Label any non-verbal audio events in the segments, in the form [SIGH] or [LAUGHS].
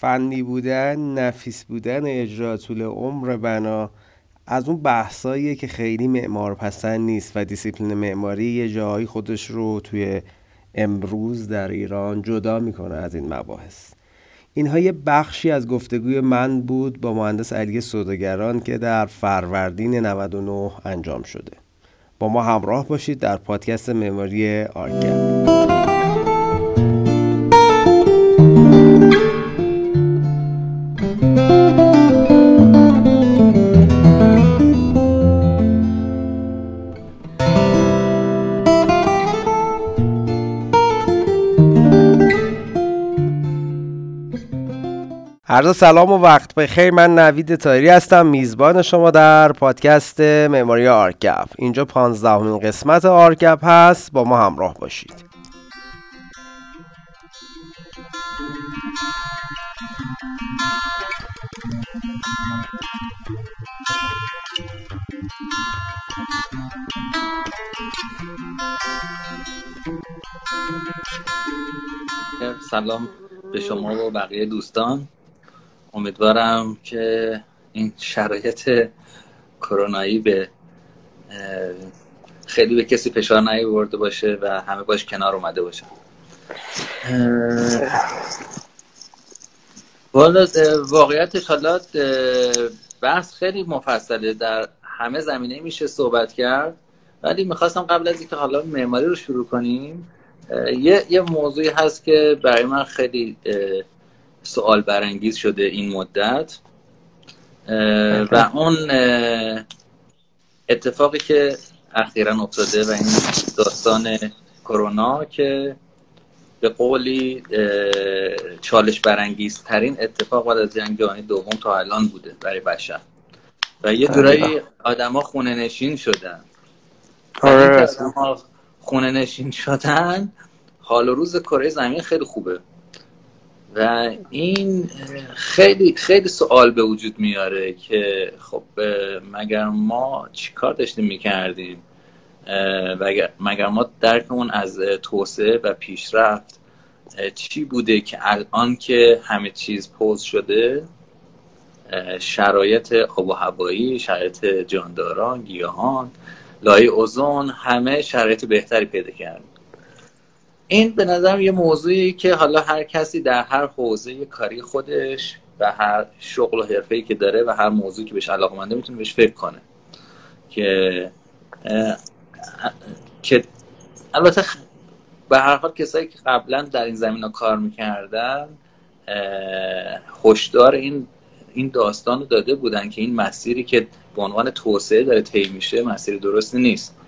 فنی بودن نفیس بودن اجرا طول عمر بنا از اون بحثاییه که خیلی معمار پسند نیست و دیسیپلین معماری یه جایی خودش رو توی امروز در ایران جدا می‌کنه از این مباحث. اینها یه بخشی از گفتگوی من بود با مهندس علی سوداگران که در فروردین 99 انجام شده. با ما همراه باشید در پادکست معماری آرکپ عرض سلام و وقت بخیر. من نوید تایری هستم. میزبان شما در پادکست معماری آرکپ اینجا پانزدهمین قسمت آرکپ هست. با ما همراه باشید. سلام به شما و بقیه دوستان. امیدوارم که این شرایط کرونایی به خیلی به کسی فشار نیورده باشه و همه باش کنار اومده باشه. والا واقعیتش حالا بحث خیلی مفصله. در همه زمینه میشه صحبت کرد. ولی می‌خواستم قبل از اینکه حالا معماری رو شروع کنیم یه, یه موضوعی هست که برای من خیلی سوال برانگیز شده این مدت. و اون اتفاقی که اخیرا افتاده و این داستان کرونا که به قولی چالش برانگیز ترین اتفاق بعد از جنگ جهانی دوم تا الان بوده برای بشر. و یه جورایی آدما خونه نشین شدن. آره. خونه نشین شدن حال و روز کره زمین خیلی خوبه. و این خیلی خیلی سوال به وجود میاره که خب مگر ما چیکار داشتیم می‌کردیم؟ مگر ما درکمون از توسعه و پیشرفت چی بوده که الان که همه چیز پوز شده؟ شرایط آب و هوایی شرایط جانداران گیاهان لایه اوزون همه شرایط بهتری پیدا کرد این به نظرم یه موضوعی که حالا هر کسی در هر حوزه کاری خودش و هر شغل و حرفه‌ای که داره و هر موضوعی که بهش علاقه می‌تونه بهش فکر کنه. که که البته به هر حال کسایی که قبلا در این زمین کار می‌کردن هشدار این این داستان رو داده بودن که این مسیری که به عنوان توسعه داره طی میشه مسیر درستی نیست.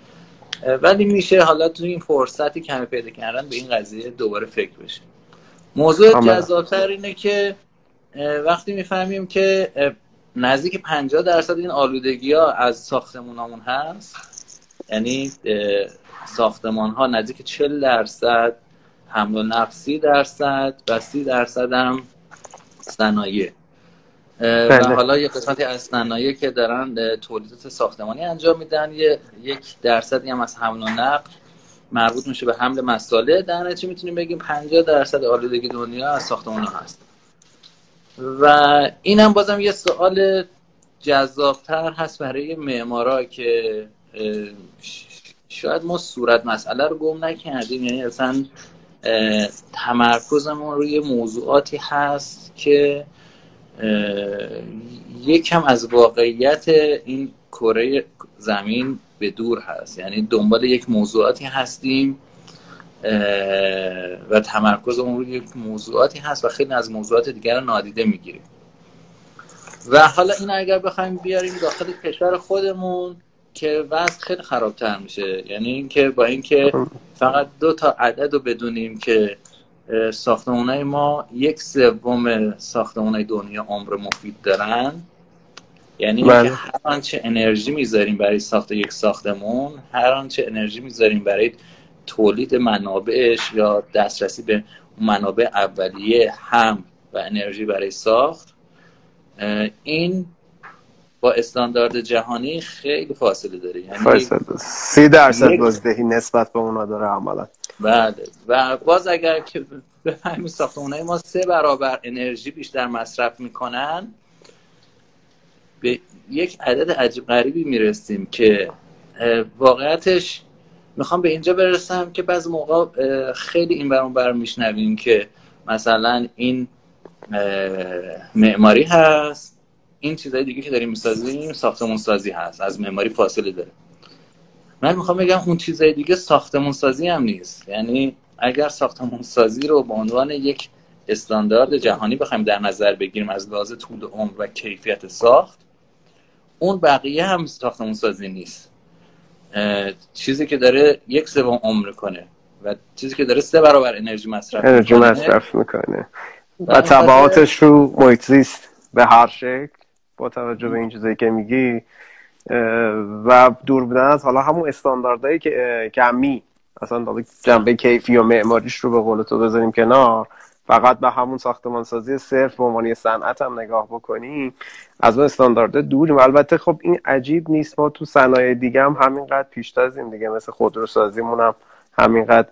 ولی میشه حالا تو این فرصتی کمی پیدا کردن به این قضیه دوباره فکر بشه موضوع جذابتر اینه که وقتی می‌فهمیم که نزدیک 50 درصد این آلودگی ها از ساختمونامون هست یعنی ساختمان ها نزدیک 40 درصد حمل و نقصی درصد و 30 درصد هم صنایع. و بله. حالا یه قسمتی از صنایع که دارن تولیدات ساختمانی انجام میدن. یه یک درصدی هم از حمل و نقل مربوط میشه به حمل مساله در نتیجه می‌تونیم بگیم 50 درصد آلودگی دنیا از ساختمان ها هست. و اینم بازم یه سوال جذابتر هست برای معمارا که شاید ما صورت مسئله رو گم نکردیم. یعنی اصلا تمرکزمون روی موضوعاتی هست که یکم از واقعیت این کره زمین به دور هست. یعنی دنبال یک موضوعاتی هستیم و تمرکز اون روی یک موضوعاتی هست و خیلی از موضوعات دیگر رو نادیده می‌گیریم. و حالا این اگر بخوایم بیاریم داخل کشور خودمون که وضع خیلی خرابتر میشه. یعنی اینکه با اینکه فقط دو تا عدد رو بدونیم که ساختمانهای ما یک سوم ساختمانهای دنیا عمر مفید دارن یعنی بله. هر آنچه انرژی می‌ذاریم برای ساخت یک ساختمون هر آنچه انرژی می‌ذاریم برای تولید منابعش یا دسترسی به منابع اولیه هم و انرژی برای ساخت این با استاندارد جهانی خیلی فاصله داره. یعنی سی درصد بازدهی نسبت به اونا داره عملا. بله. و باز اگر که به همین ساختمانهای ما سه برابر انرژی بیشتر مصرف می‌کنن به یک عدد عجیب غریبی می‌رسیم که واقعیتش می‌خوام به اینجا برسم که بعض موقع خیلی این برون بر میشنویم که مثلا این معماری هست این چیزای دیگه که داریم می‌سازیم ساختمون سازی هست از معماری فاصله داره. من می‌خوام بگم اون چیزای دیگه ساختمون سازی هم نیست. یعنی اگر ساختمون سازی رو به عنوان یک استاندارد جهانی بخوایم در نظر بگیریم از لحاظ طول عمر و کیفیت ساخت اون بقیه هم ساختمون سازی نیست. چیزی که داره یک سوم عمر کنه و چیزی که داره سه برابر انرژی مصرف انرژی مصرف می‌کنه. و تبعاتش رو محیط به هر شکل توجه به این چیزایی که میگی و دور بودن از حالا همون استانداردهایی که کمی اصلا جنبه کیفی و معماریش رو به قول تو بذاریم کنار فقط به همون ساختمان سازی صرف به عنوان صنعت هم نگاه بکنیم از اون استاندارد دوریم. البته خب این عجیب نیست ما تو صنایع دیگه هم همینقدر پیشتازیم دیگه مثل خودروسازیمون هم همینقدر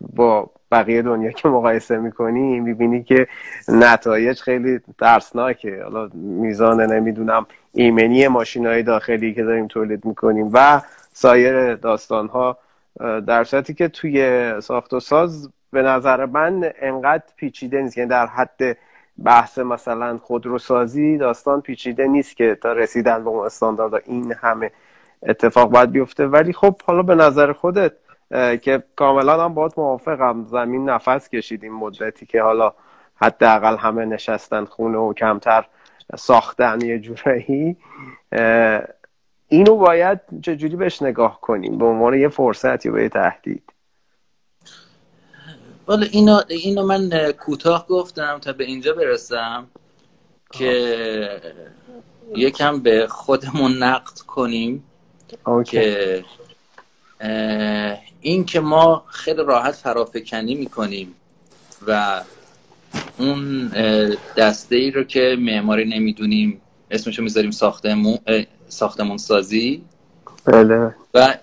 با بقیه دنیا که مقایسه می‌کنی می‌بینی که نتایج خیلی ترسناکه. حالا میزان نمی‌دونم ایمنی ماشین های داخلی که داریم تولید می‌کنیم و سایر داستان ها در صورتی که توی ساخت و ساز به نظر من انقدر پیچیده نیست. یعنی در حد بحث مثلا خودروسازی داستان پیچیده نیست که تا رسیدن به اون استاندارد این همه اتفاق باید بیفته. ولی خب حالا به نظر خودت که کاملا هم باید موافقم. زمین نفس کشیدیم مدتی که حالا حداقل همه نشستن خونه و کمتر ساختن یه جورایی. اینو باید چجوری بهش نگاه کنیم؟ به عنوان یه فرصت یا به یه تهدید؟ والا اینو, اینو من کوتاه گفتم تا به اینجا برسم که یکم به خودمون نقد کنیم که این که ما خیلی راحت فرافکنی می‌کنیم و اون دسته ای رو که معماری نمی‌دونیم اسمشو می‌ذاریم ساختمون ساختمون سازی بله. و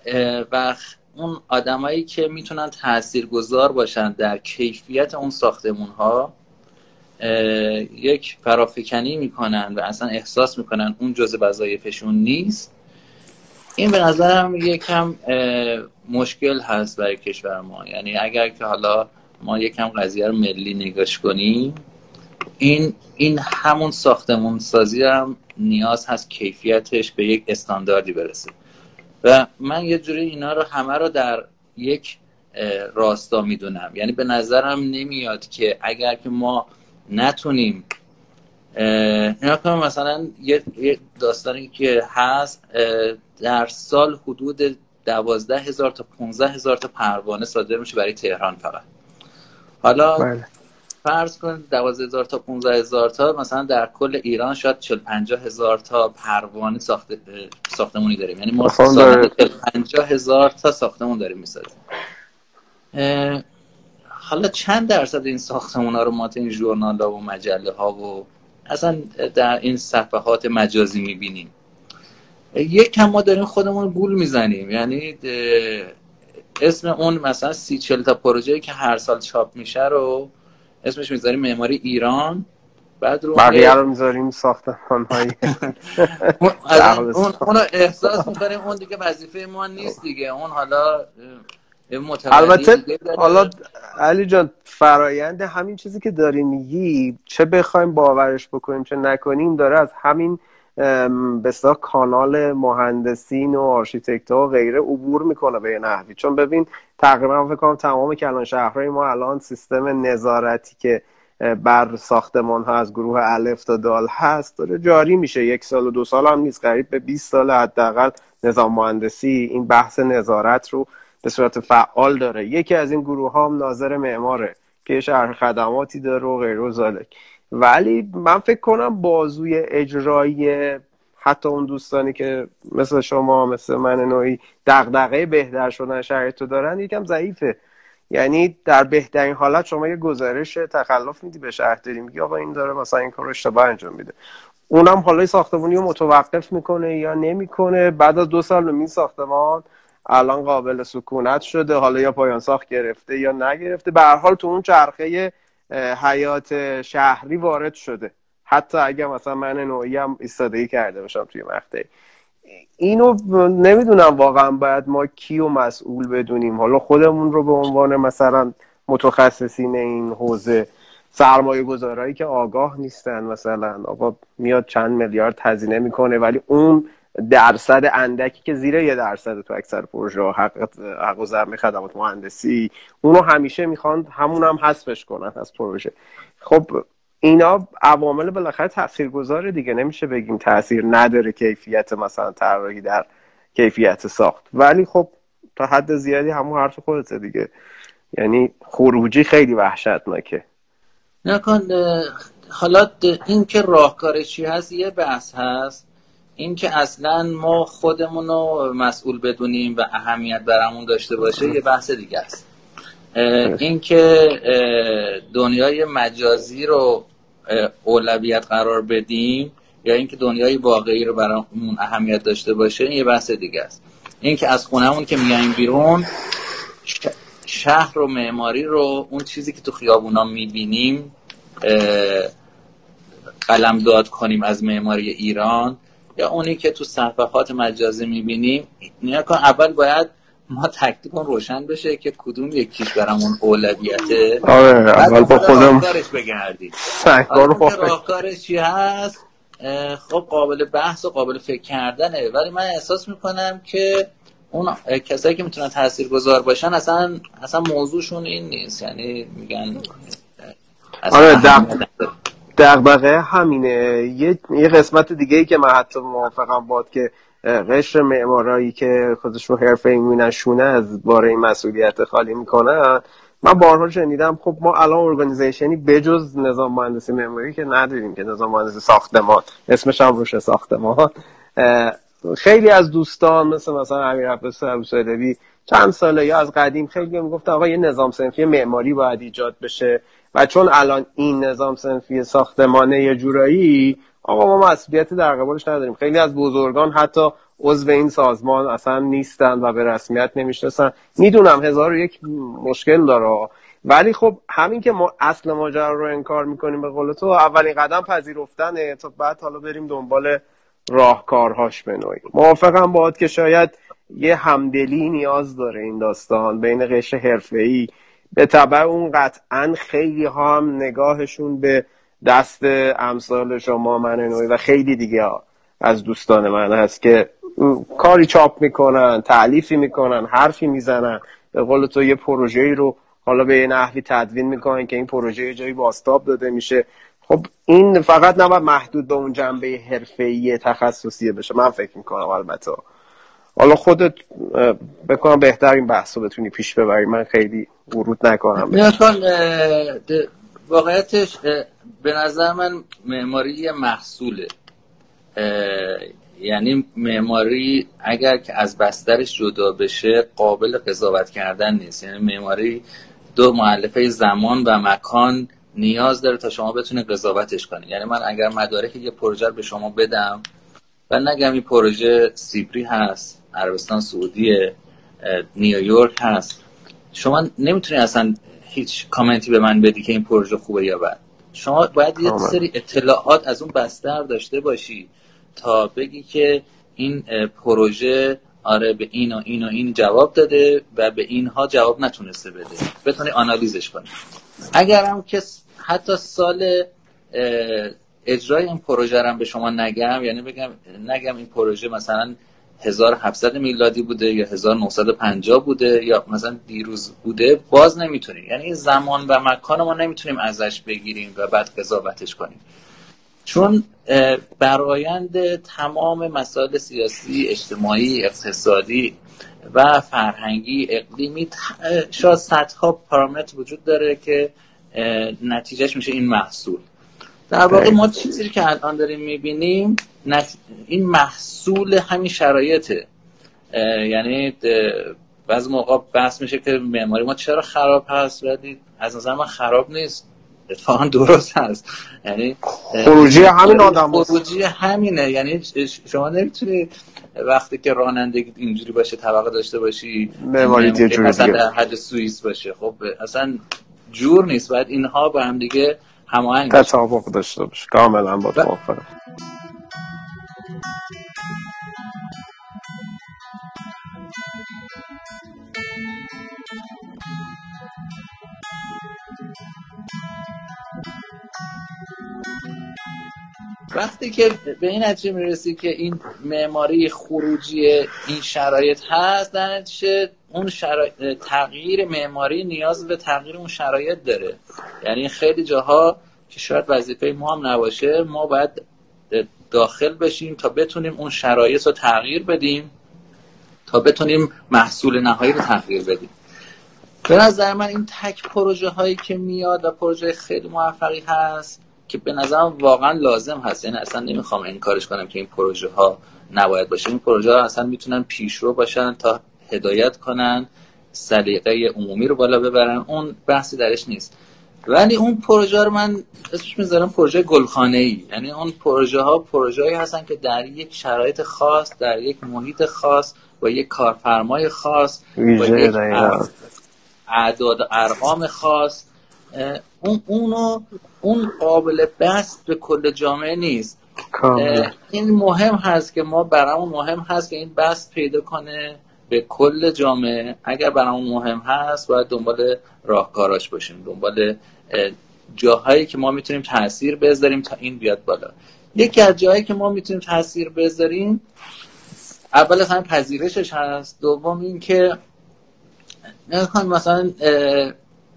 و اون آدمایی که می‌تونن تاثیرگذار باشن در کیفیت اون ساختمون ها یک فرافکنی می‌کنن و اصلا احساس می‌کنن اون جزء وظایفشون نیست. این به نظرم یکم مشکل هست برای کشور ما. یعنی اگر که حالا ما یکم قضیه رو ملی نگاش کنیم این این همون ساختمون سازی هم نیاز هست کیفیتش به یک استانداردی برسه. و من یه جوری اینا رو همه رو در یک راستا می‌دونم. یعنی به نظرم نمیاد که اگر که ما نتونیم اینا کنم مثلا یه داستانی که هست در سال حدود دوازده هزار تا 15 هزار تا پروانه صادر میشه برای تهران فقط. حالا بله. فرض کن دوازده هزار تا 15 هزار تا مثلا در کل ایران شاید 40 50 هزار تا پروانه ساخت... ساختمونی داریم. یعنی ما سال 50 هزار تا ساختمون داریم می‌سازیم. حالا چند درصد این ساختمون ها رو ما این ژورنال ها و مجله ها و اصلا در این صفحات مجازی می‌بینیم؟ یک کم ما داریم خودمون گول می‌زنیم. یعنی اسم اون مثلا سی چل تا پروژه که هر سال چاپ میشه رو اسمش می‌ذاریم معماری ایران. بعد رو بقیه رو می‌ذاریم [LAUGHS] ساختمان هایی اون احساس می‌کنیم اون دیگه وظیفه ما نیست دیگه. اون حالا البته حالا علی جان فرایند همین چیزی که داری میگی چه بخوایم باورش بکنیم چه نکنیم داره از همین به کانال مهندسین و آرشیتکت ها و غیره عبور می‌کنه به نحوی. چون ببین تقریبا فکر کنم تمام کلان شهرهای ما الان سیستم نظارتی که بر ساختمان ها از گروه الف تا دال هست داره جاری میشه. یک سال و دو سال هم نیست قریب به 20 سال حداقل نظام مهندسی این بحث نظارت رو به صورت فعال داره. یکی از این گروه ها هم ناظر معماره که شهر خدماتی داره و غیر و ولی من فکر کنم بازوی اجرایی حتی اون دوستانی که مثل شما مثل من نوعی دغدغه بهتر شدن شرایط دارن یکم ضعیفه. یعنی در بهترین حالت شما یه گزارش تخلف میدی به شهرداری میگی آقا این داره مثلا این کار اشتباه انجام میده. اونم حالا ساختمانی رو متوقف می‌کنه یا نمی‌کنه. بعد از دو سال این ساختمان الان قابل سکونت شده. حالا یا پایان ساخت گرفته یا نگرفته. به هر حال تو اون چرخه حیات شهری وارد شده. حتی اگر مثلا من نوعی هم ایستادگی کرده باشم توی مقطعی. اینو نمی‌دونم واقعا باید ما کیو مسئول بدونیم. حالا خودمون رو به عنوان مثلا متخصصین این حوزه سرمایه گذارایی که آگاه نیستن مثلا. آقا میاد چند میلیارد هزینه می‌کنه ولی اون درصد اندکی که زیر یه درصد تو اکثر پروژه حق, حق و زرم خدمات مهندسی اونو همیشه می‌خوان همون هم حذفش کنن از پروژه. خب اینا عوامل بالاخره تاثیرگذاره دیگه نمیشه بگیم تاثیر نداره کیفیت مثلا طراحی در کیفیت ساخت. ولی خب تا حد زیادی همون حرف خودته دیگه. یعنی خروجی خیلی وحشتناکه. نکن حالا این که راهکارش چی هست یه بحث هست. این که اصلا ما خودمون رو مسئول بدونیم و اهمیت برامون داشته باشه یه بحث دیگه است. این که دنیای مجازی رو اولویت قرار بدیم یا اینکه دنیای واقعی رو برامون اهمیت داشته باشه این یه بحث دیگه است. اینکه از خونهمون که میایم بیرون شهر و معماری رو اون چیزی که تو خیابونا می‌بینیم قلم داد کنیم از معماری ایران یا اونی که تو صفحات مجازی می‌بینیم نیا کن اول باید ما تکلیفون روشن بشه که کدوم یکیش برامون اولویته. آره اول با خودم بگردیم. راهکارش چی هست خب قابل بحث و قابل فکر کردنه. ولی من احساس می‌کنم که اون کسایی که می‌تونن گذار باشن اصلا اصلا موضوعشون این نیست. یعنی میگن آره دقیقه همینه. یه،, یه قسمت دیگه ای که من حتی موافقم باد که قشر معمارایی که خودشون حرفه می‌بینن شونه از باره این مسئولیت خالی می‌کنن. من بارها شنیدم خب ما الان ارگانیزیشنی بجز نظام مهندسی معماری که نداریم که نظام مهندسی ساختمان اسمش هم روش ساختمان. خیلی از دوستان مثل مثلا امیر عباس ابوسعیدی چند ساله یا از قدیم خیلی می‌گفت آقا یه نظام سنفی معماری باید ایجاد بشه. و چون الان این نظام سنفی ساختمانه یه جورایی آقا ما مسئولیت در قبالش نداریم. خیلی از بزرگان حتی عضو این سازمان اصلا نیستن و به رسمیت نمی‌شناسن. می‌دونم هزار و یک مشکل داره. ولی خب همین که ما اصل ماجرا رو انکار می‌کنیم به قول تو اولین قدم پذیرفتنه. تا بعد حالا بریم دنبال راهکارهاش بنویم موافقم باید که شاید یه همدلی نیاز داره این داستان. بین قشر حرفه‌ای به طبع اون قطعا خیلی ها هم نگاهشون به دست امثال شما من نوعی و خیلی دیگه از دوستان من هست که کاری چاپ می‌کنن تعلیفی می‌کنن حرفی می‌زنن. به قول تو یه پروژه رو حالا به یه نحوی تدوین می‌کنن که این پروژه یه جایی باستاب داده میشه. خب این فقط نباید محدود به اون جنبه حرفه‌ای تخصصی بشه. من فکر می‌کنم البته. حالا خودت بکنم بهتر این بحث رو بتونی پیش ببری. من خیلی ورود نکنم واقعیتش به نظر من معماری محصوله. یعنی معماری اگر که از بسترش جدا بشه قابل قضاوت کردن نیست. یعنی معماری دو معلفه زمان و مکان نیاز داره تا شما بتونه قضاوتش کنی یعنی من اگر مدارک یه پروژه رو به شما بدم و نگم این پروژه سیبری هست عربستان سعودی نیویورک هست. شما نمی‌تونی اصلا هیچ کامنتی به من بدی که این پروژه خوبه یا بد. شما باید یه سری اطلاعات از اون بستر داشته باشی تا بگی که این پروژه آره به این و این و این جواب داده و به اینها جواب نتونسته بده. بتونی آنالیزش کنی. اگرم که حتی سال اجرای این پروژه رو به شما نگم یعنی بگم نگم این پروژه مثلا 1700 میلادی بوده یا 1950 بوده یا مثلا دیروز بوده باز نمی‌تونیم. یعنی زمان و مکان ما نمی‌تونیم ازش بگیریم و بعد قضاوتش کنیم. چون برایند تمام مسائل سیاسی اجتماعی اقتصادی و فرهنگی اقلیمی شاید صدها پارامتر وجود داره که نتیجهش میشه این محصول. در واقع ما چیزی که الان داریم می‌بینیم این محصول همین شرایطه. یعنی بعض موقع بحث میشه که معماری ما چرا خراب هست ولی از نظر من خراب نیست. اتفاقا درست هست. یعنی خروجی همین آدم خروجی همینه. یعنی شما نمی‌تونی وقتی که رانندگی اینجوری باشه طبقه داشته باشی معماری مثلا در حد سوئیس باشه. خب اصلا جور نیست. باید اینها با هم دیگه هماهنگ تطابق داشته باشه. کاملا با موافقم وقتی که به این نتیجه می‌رسی که این معماری خروجی این شرایط هست در اون شرایط تغییر معماری نیاز به تغییر اون شرایط داره. یعنی خیلی جاها که شاید وظیفه ما هم نباشه ما باید داخل بشیم تا بتونیم اون شرایط رو تغییر بدیم تا بتونیم محصول نهایی رو تغییر بدیم. به نظر من این تک پروژه هایی که میاد و پروژه خیلی موفقی هست که به نظرم واقعا لازم هست. یعنی اصلا نمی‌خوام انکارش کنم که این پروژه ها نباید باشه. این پروژه ها اصلا می‌تونن پیشرو باشن تا هدایت کنن سلیقه عمومی رو بالا ببرن. اون بحثی درش نیست. ولی اون پروژه رو من اسمش می‌ذارم پروژه گلخانه ای یعنی اون پروژه ها پروژه هایی هستن که در یک شرایط خاص در یک محیط خاص با یک کارفرمای خاص با یک اعداد ارقام خاص. اون اونو اون قابل بست به کل جامعه نیست. این مهم هست که ما برامون مهم هست که این بست پیدا کنه. به کل جامعه اگر برامون مهم هست باید دنبال راهکاراش باشیم دنبال جاهایی که ما می‌تونیم تاثیر بذاریم تا این بیاد بالا. یکی از جاهایی که ما می‌تونیم تاثیر بذاریم اول از همه پذیرشش هست دوم این که مثلا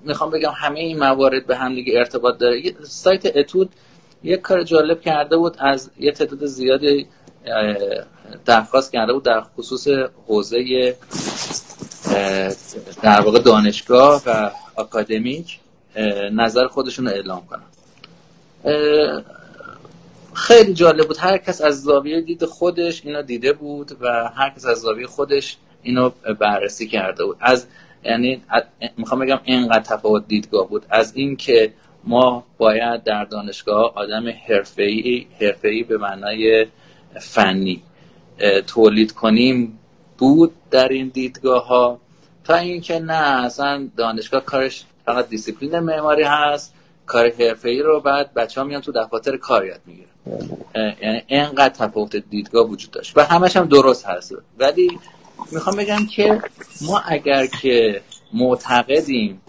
می‌خوام بگم همه این موارد به هم دیگه ارتباط داره. سایت اتود یک کار جالب کرده بود از یه تعداد زیادی درخواست کرده بود در خصوص حوزه در واقع دانشگاه و اکادمیک نظر خودشون رو اعلام کنن. خیلی جالب بود. هر کس از زاویه دید خودش اینو دیده بود و هر کس از زاویه خودش اینو بررسی کرده بود. از یعنی می‌خوام بگم اینقدر تفاوت دیدگاه بود. از اینکه ما باید در دانشگاه آدم حرفه‌ای حرفه‌ای به معنای فنی تولید کنیم بود در این دیدگاه ها تا اینکه نه اصلا دانشگاه کارش فقط دیسیپلین معماری هست کار حرفه‌ای رو بعد بچه ها میان تو دفاتر کار یاد می‌گیرن. یعنی اینقدر تفاوت دیدگاه وجود داشت. و همش هم درست هست. ولی می‌خوام بگم که ما اگر که معتقدیم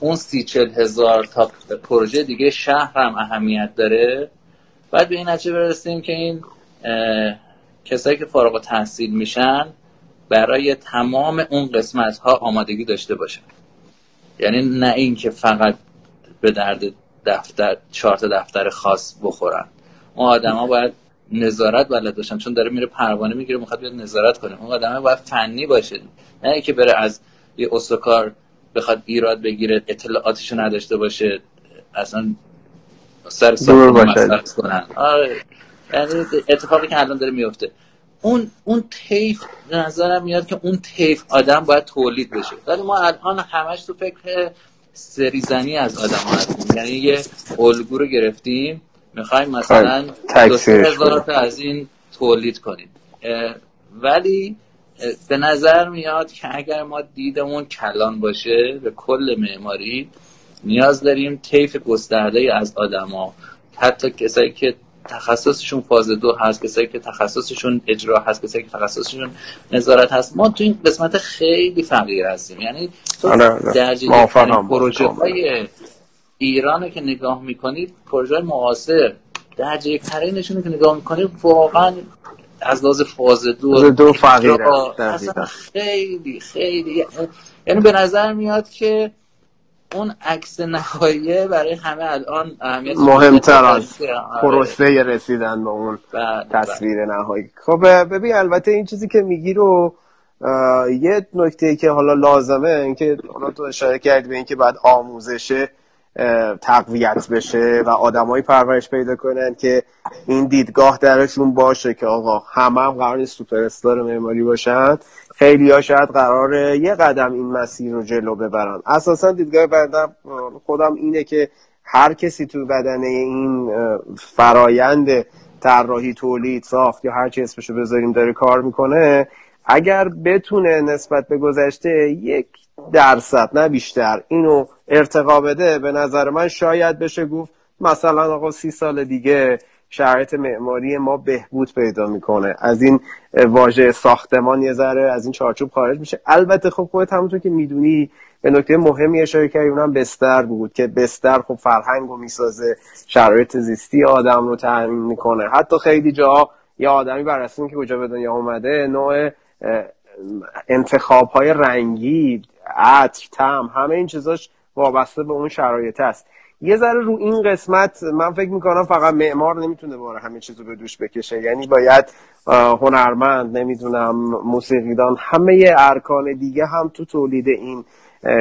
اون سی چل هزار تا پروژه دیگه شهر هم اهمیت داره باید به این نتیجه برسیم که این کسایی که فارغ تحصیل میشن برای تمام اون قسمت ها آمادگی داشته باشن. یعنی نه اینکه فقط به درد دفتر چارت دفتر خاص بخورن. اون آدما باید نظارت بلد باشن چون داره میره پروانه می‌گیره می‌خواد بیاد نظارت کنه. اون آدمه باید فنی باشه. نه اینکه بره از یه استکار بخواد ایراد بگیره اطلاعاتشو نداشته باشه اصلا سر سر کنن. آره. یعنی اتفاقی که الان داره میفته. اون اون تیف نظرم میاد که اون تیف آدم باید تولید بشه. ولی ما الان همش تو فکر سریزنی از آدم هستیم یعنی یه الگو رو گرفتیم. می‌خوایم مثلا دو هزار تا از این تولید کنیم. ولی به نظر میاد که اگر ما دیدمون کلان باشه به کل معماری نیاز داریم طیف گسترده از آدما. حتی کسایی که تخصصشون فاز دو هست کسایی که تخصصشون اجرا هست کسایی که تخصصشون نظارت هست. ما تو این قسمت خیلی فقیر هستیم. یعنی تو آره، آره. درجه پروژه های ایران که نگاه می‌کنید پروژه معاصر درجه ترینشون که نگاه می‌کنید واقعا از لحاظ فاز دو دو فقیره. خیلی خیلی. یعنی به نظر میاد که اون عکس نهاییه برای همه الان اهمیت مهمتر از پروسه رسیدن به اون بله، تصویر بله. نهایی. خب ببین البته این چیزی که میگی رو یه نکته که حالا لازمه اینکه حالا تو اشاره کردی به اینکه بعد آموزشه تقویت بشه و آدمایی پرورش پیدا کنن که این دیدگاه درشون باشه که آقا همه هم قرار نیست سوپر استار معماری باشن. خیلی ها شاید قراره یه قدم این مسیر رو جلو ببرن. اساسا دیدگاه بندم خودم اینه که هر کسی تو بدنه این فرایند طراحی تولید ساخت یا هر چی اسمشو بذاریم داره کار می‌کنه اگر بتونه نسبت به گذشته یک درصد نه بیشتر. اینو ارتقا بده به نظر من شاید بشه گفت مثلا آقا سی سال دیگه شرایط معماری ما بهبود پیدا می‌کنه. از این واژه ساختمان یه ذره از این چارچوب خارج میشه. البته خب خودت همونطور که می‌دونی به نکته مهمی اشاره کردی اونم بستر بود که بستر خب فرهنگ رو می‌سازه شرایط زیستی آدم رو تعمین می‌کنه. حتی خیلی جا یه آدمی بر که کجا به دنیا اومده نوع انتخاب های رنگی عطر تم همه این چیزاش وابسته به اون شرایط است. یه ذره رو این قسمت من فکر می‌کنم فقط معمار نمی‌تونه باره همه چیز رو به دوش بکشه. یعنی باید هنرمند نمی‌دونم موسیقیدان همه ارکان دیگه هم تو تولید این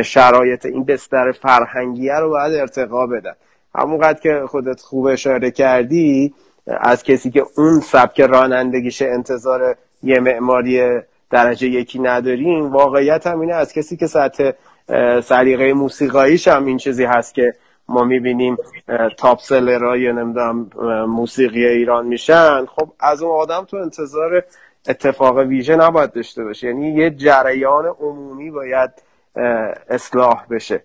شرایط این بستر فرهنگیه رو باید ارتقا بدن. همونقدر که خودت خوب اشاره کردی از کسی که اون سبک رانندگیشه انتظار یه معماری درجه یکی نداریم واقعیت هم اینه از کسی که سطح سلیقه موسیقاییش هم این چیزی هست که ما می‌بینیم تاپ سلرهای نمی‌دونم موسیقی ایران میشن. خب از اون آدم تو انتظار اتفاق ویژه نباید داشته باشه. یعنی یه جریان عمومی باید اصلاح بشه.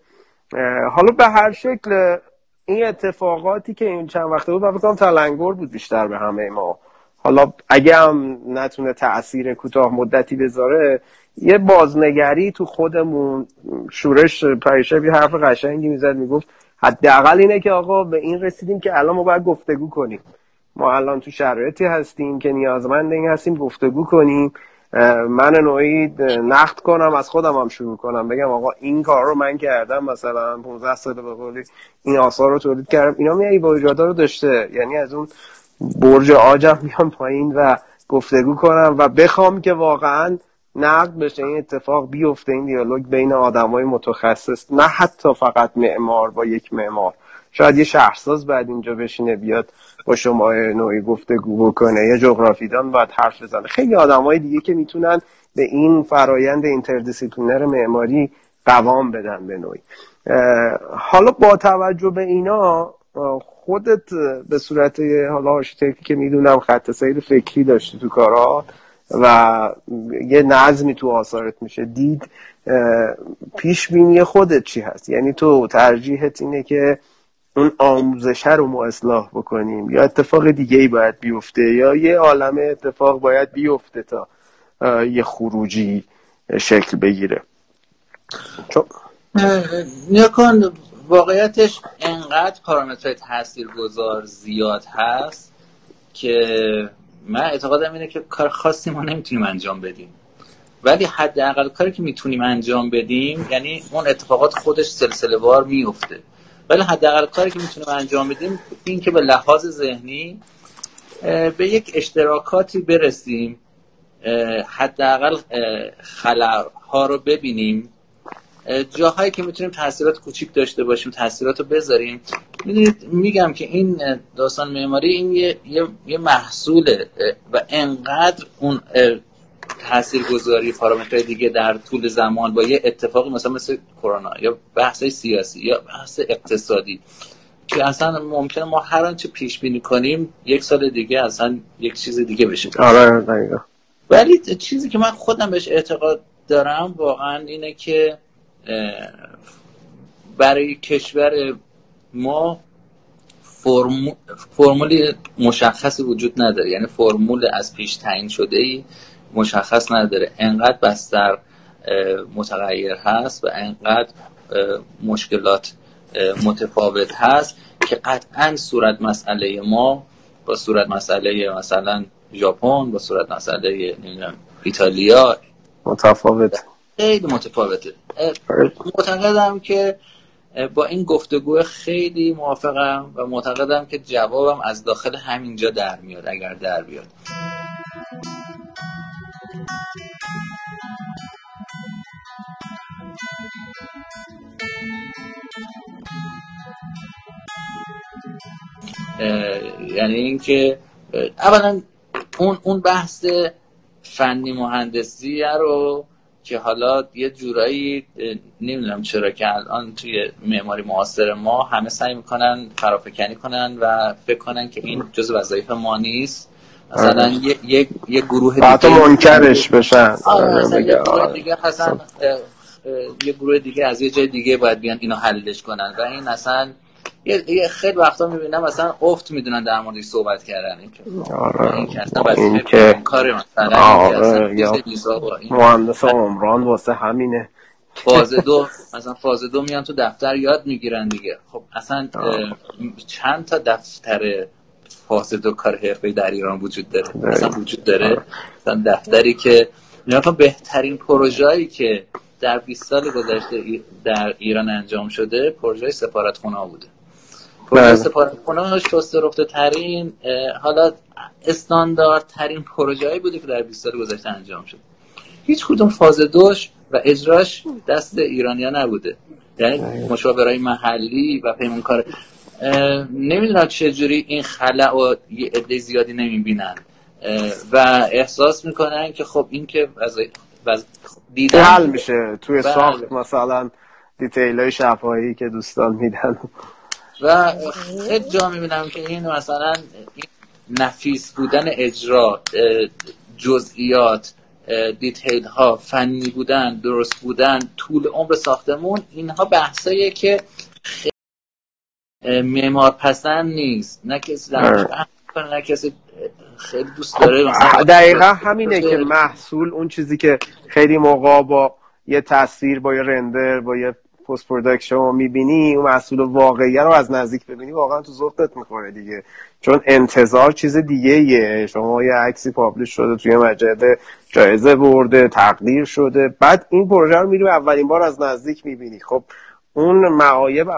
حالا به هر شکل این اتفاقاتی که این چند وقته بود من تلنگر بود بیشتر به همه ما. حالا اگه هم نتونه تاثیر کوتاه مدتی بذاره یه بازنگری تو خودمون شورش پریشب یه حرف قشنگی می‌زد می‌گفت حداقل اینه که آقا به این رسیدیم که الان ما باید گفتگو کنیم. ما الان تو شرایطی هستیم که نیازمند این هستیم گفتگو کنیم. من نوعی نقد کنم از خودم هم شروع کنم. بگم آقا این کار رو من کردم مثلا 15 سال به قولی این آثار رو تولید کردم. اینا میای با رو داشته. یعنی از اون برج آجم میام پایین و گفتگو کنم و بخوام که واقعا نقد بشه این اتفاق بیفته این دیالوگ بین آدمای متخصص نه حتی فقط معمار با یک معمار. شاید یه شهرساز بعد اینجا بشینه بیاد با شما نوعی گفتگو بکنه یه جغرافیدان باید حرف بزنه. خیلی آدمای دیگه که می‌تونن به این فرایند interdisciplinary معماری قوام بدن به نوعی. حالا با توجه به اینا خودت به صورت حالا architect ی که می‌دونم خط سیر فکری داشتی تو کارات و یه نظمی تو آثارت میشه دید پیش بینی خودت چی هست؟ یعنی تو ترجیحت اینه که اون آموزشه رو ما اصلاح بکنیم یا اتفاق دیگه ای باید بیفته یا یه عالم اتفاق باید بیفته تا یه خروجی شکل بگیره. چون نکن واقعیتش انقدر پارامترهای تاثیرگذار زیاد هست که من اعتقادم اینه که کار خاصی ما نمی‌تونیم انجام بدیم. ولی حداقل کاری که می‌تونیم انجام بدیم یعنی اون اتفاقات خودش سلسله وار میفته. ولی حداقل کاری که می‌تونیم انجام بدیم این که به لحاظ ذهنی به یک اشتراکاتی برسیم حداقل خلاها رو ببینیم. جاهایی که می‌تونیم تاثیرات کوچیک داشته باشیم تاثیرات رو بذاریم. می‌دونید میگم که این داستان معماری این یه, یه،, محصوله و انقدر اون تاثیرگذاری پارامترهای دیگه در طول زمان با یه اتفاقی مثلا مثل کرونا یا بحث سیاسی یا بحث اقتصادی که اصلا ممکنه ما هر آنچه پیش بینی کنیم یک سال دیگه اصلا یک چیز دیگه بشه آره ولی چیزی که من خودم بهش اعتقاد دارم واقعا اینه که برای کشور ما فرمول مشخصی وجود نداره. یعنی فرمول از پیش تعیین شده ای مشخص نداره. انقدر بستر متغیر هست و انقدر مشکلات متفاوت هست که قطعا صورت مسئله ما با صورت مسئله مثلا ژاپن با صورت مسئله ایتالیا متفاوت. خیلی متفاوته. معتقدم که با این گفتگو خیلی موافقم و معتقدم که جوابم از داخل همینجا در میاد اگر در بیاد. یعنی اینکه اولا اون اون بحث فنی مهندسی رو که حالا یه جورایی نمی‌دونم چرا که الان توی معماری معاصر ما همه سعی می‌کنن فرافکنی کنن و فکر کنن که این جز وظایف ما نیست. مثلا آره. یه, یه،, یه گروه دیگه منکرش بشن. آره یه گروه دیگه اصلا یه گروه دیگه از یه جای دیگه باید بیان اینو حلش کنن. و این اصلا یه خیلی وقتا می‌بینم مثلا افت می‌دونن در موردش صحبت کردن. این که آره. این که اصلا این که کار مثلا آره یا مهندس عمران واسه همینه. فاز دو مثلا فاز دو میان تو دفتر یاد می‌گیرن دیگه. خب اصلا چند تا دفتر فاز دو کار حرفه در ایران وجود داره؟ مثلا وجود داره؟ مثلا دفتری که نگاه بهترین پروژه‌ای که در 20 سال گذشته در ایران انجام شده پروژه سفارتخونه بوده. پروژه بله. سفارتخونه شسته رفته ترین حالا استاندارد ترین پروژه‌ای بوده که در 20 سال گذشته انجام شده هیچ کدوم فاز دوش و اجراش دست ایرانیا نبوده یعنی بله. مشاورای محلی و پیمانکار نمی‌دونم چجوری این خلع و یه عده زیادی نمی‌بینن و احساس می‌کنن که خب این که دیدن حل میشه توی بله. ساخت مثلا دیتیل های شفایی که دوستان میدن و خیلی جا می‌بینم که این مثلا نفیس بودن اجرا جزئیات دیتیل ها فنی بودن درست بودن طول عمر ساختمون اینها بحثاییه که معمار پسند نیست نه کسی آره. نه کسی خیلی دوست داره دقیقا همینه که محصول اون چیزی که خیلی موقع با یه تصویر با یه رندر با یه post production می‌بینی اون محصول واقعی رو از نزدیک ببینی واقعا تو ذوقت می‌زنه دیگه. چون انتظار چیز دیگه یه شما یه عکسی publish شده توی مجله جایزه برده تقدیر شده. بعد این پروژه رو میری اولین بار از نزدیک می‌بینی. خب اون معایب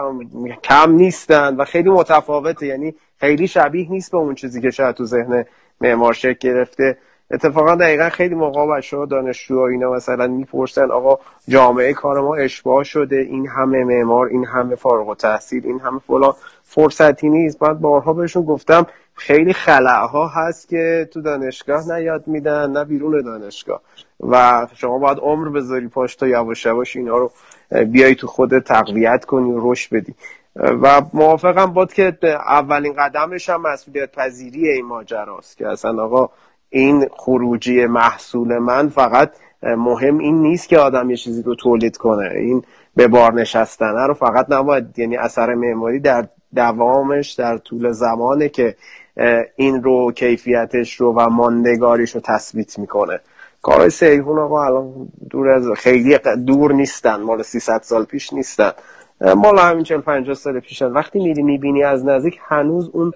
کم نیستن و خیلی متفاوته. یعنی خیلی شبیه نیست به اون چیزی که شاید تو ذهن معمار شکل گرفته. اتفاقا دقیقا خیلی موقع بچه ها دانشجو اینا مثلا می‌پرسن آقا جامعه کار ما اشباه شده این همه معمار این همه فارغ و تحصیل این همه فلان فرصتی نیست. بعد بارها بهشون گفتم خیلی ها هست که تو دانشگاه نه یاد میدن نه بیرون دانشگاه. و شما باید عمر بذاری پاش تا یواش یواش اینا رو بیای تو خود تقویت کنی و رشد بدی. و موافقم بود که اولین قدمش هم مسئولیت پذیری این ماجراست که اصلا آقا این خروجی محصول من فقط مهم این نیست که آدم یه چیزی رو تولید کنه. این به بار نشستنه رو فقط نباید یعنی اثر معماری در دوامش در طول زمانه که این رو کیفیتش رو و ماندگاریش رو تثبیت می‌کنه. کارهای سیهون آقا الان دور از خیلی دور نیستن مال 300 سال پیش نیستن. مال همین 40 50 سال پیشن. وقتی میری می‌بینی از نزدیک هنوز اون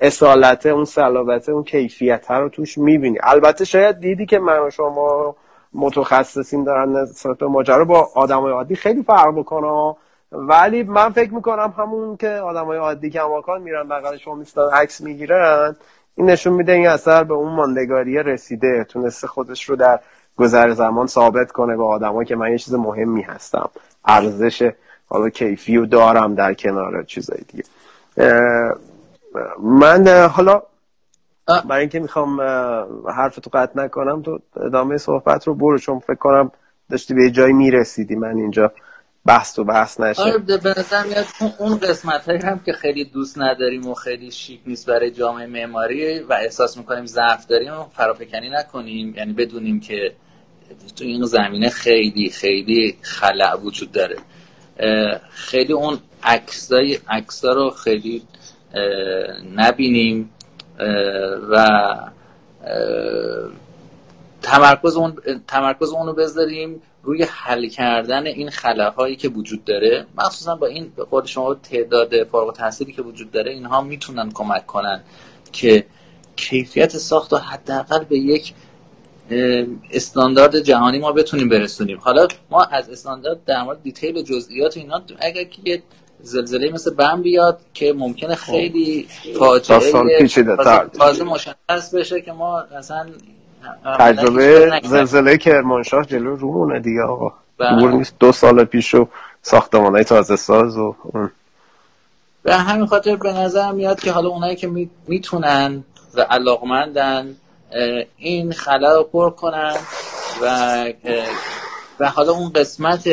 اصالته اون صلابته اون کیفیت رو توش می‌بینی. البته شاید دیدی که من و شما متخصصین دارن نسبت ماجرا با آدمای عادی خیلی فرق بکنه ولی من فکر می‌کنم همون که آدمای عادی کماکان میرن بغل شما میستان عکس می‌گیرن این نشون میده این اثر به اون ماندگاری رسیده. تونسته خودش رو در گذر زمان ثابت کنه به آدمایی که من یه چیز مهمی هستم. ارزش حالا کیفی رو دارم در کنار چیزای دیگه. من حالا برای اینکه می‌خوام حرف تو قطع نکنم تو ادامه صحبت رو برو چون فکر کنم داشتی به جایی می‌رسیدی. من اینجا بحث تو بحث نشه. آره به نظر میاد اون قسمت هایی هم که خیلی دوست نداریم و خیلی شیک نیست برای جامعه معماری و احساس می‌کنیم ضعف داریم و فرافکنی نکنیم. یعنی بدونیم که تو این زمینه خیلی خیلی خلع وجود داره. خیلی اون عکسای عکسا رو خیلی نبینیم و تمرکز اون تمرکز اون رو بذاریم روی حل کردن این خلاهایی که وجود داره. مخصوصا با این خود شما تعداد فارغ تحصیلی که وجود داره اینها می‌تونن کمک کنن که کیفیت ساخت و حداقل به یک استاندارد جهانی ما بتونیم برسونیم. حالا ما از استاندارد در مورد دیتیل و جزئیات اینا اگر که زلزله مثل بم بیاد که ممکنه خب. خیلی فاجعه تازه مشخص بشه که ما اصلا تجربه زلزله کرمانشاه جلو رومونه دیگه آقا. بله. دور نیست. دو سال پیش و ساختمان های تازه ساز و اون. به همین خاطر به نظر میاد که حالا اونایی که می‌تونن و علاقمندن این خلا رو پر کنن و و حالا اون قسمت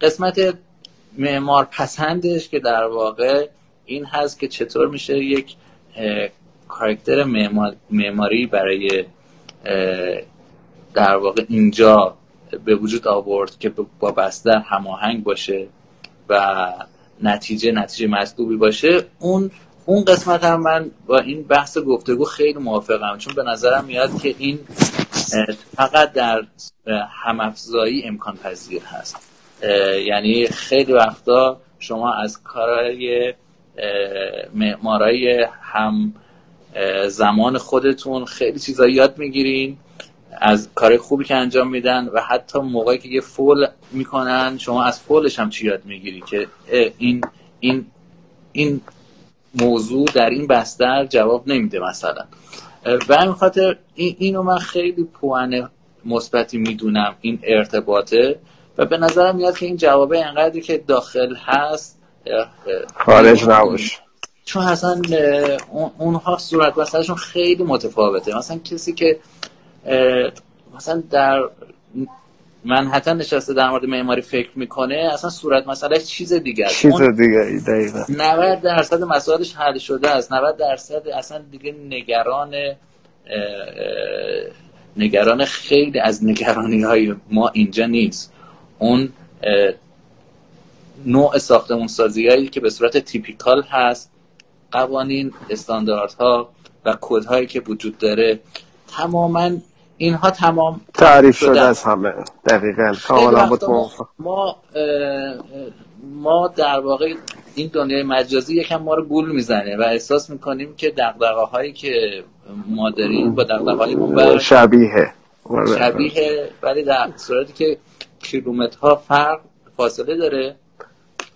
قسمت معمار پسندش که در واقع این هست که چطور میشه یک کارکتر معماری برای در واقع اینجا به وجود آورد که با بستر هماهنگ باشه و نتیجه نتیجه مطلوبی باشه. اون اون قسمت هم من با این بحث گفتگو خیلی موافقم چون به نظرم میاد که این فقط در همافزایی امکان پذیر هست. یعنی خیلی وقتا شما از کارهای معمارای هم زمان خودتون خیلی چیزا یاد می‌گیرین از کار خوبی که انجام میدن و حتی موقعی که یه فول می‌کنن شما از فولش هم چی یاد می‌گیری که این این این موضوع در این بستر جواب نمیده مثلا. و همین خاطر این اینو من خیلی پوان مثبتی می‌دونم این ارتباطه. و به نظرم میاد که این جوابه انقدری که داخل هست خارج نباشه چون اصلا اونها صورت بسرشون خیلی متفاوته. مثلا کسی که مثلا در منحتن نشسته در مورد معماری فکر می‌کنه اصلا صورت مسئله چیز دیگه است. چیز دیگه دقیقا. 90 درصد مسائلش حل شده است. 90 درصد اصلا دیگه نگران نگران خیلی از نگرانی های ما اینجا نیست. اون نوع ساختمون سازی هایی که به صورت تیپیکال هست قوانین استانداردها و کودهایی که وجود داره تماما اینها تمام تعریف شده از همه. دقیقا. کاملا ما ما در واقع این دنیای مجازی یکم ما رو گول می‌زنه و احساس می‌کنیم که دقدقه هایی که ما داریم با دقدقه های شبیه. شبیه ولی در صورتی که کیلومترها فرق فاصله داره.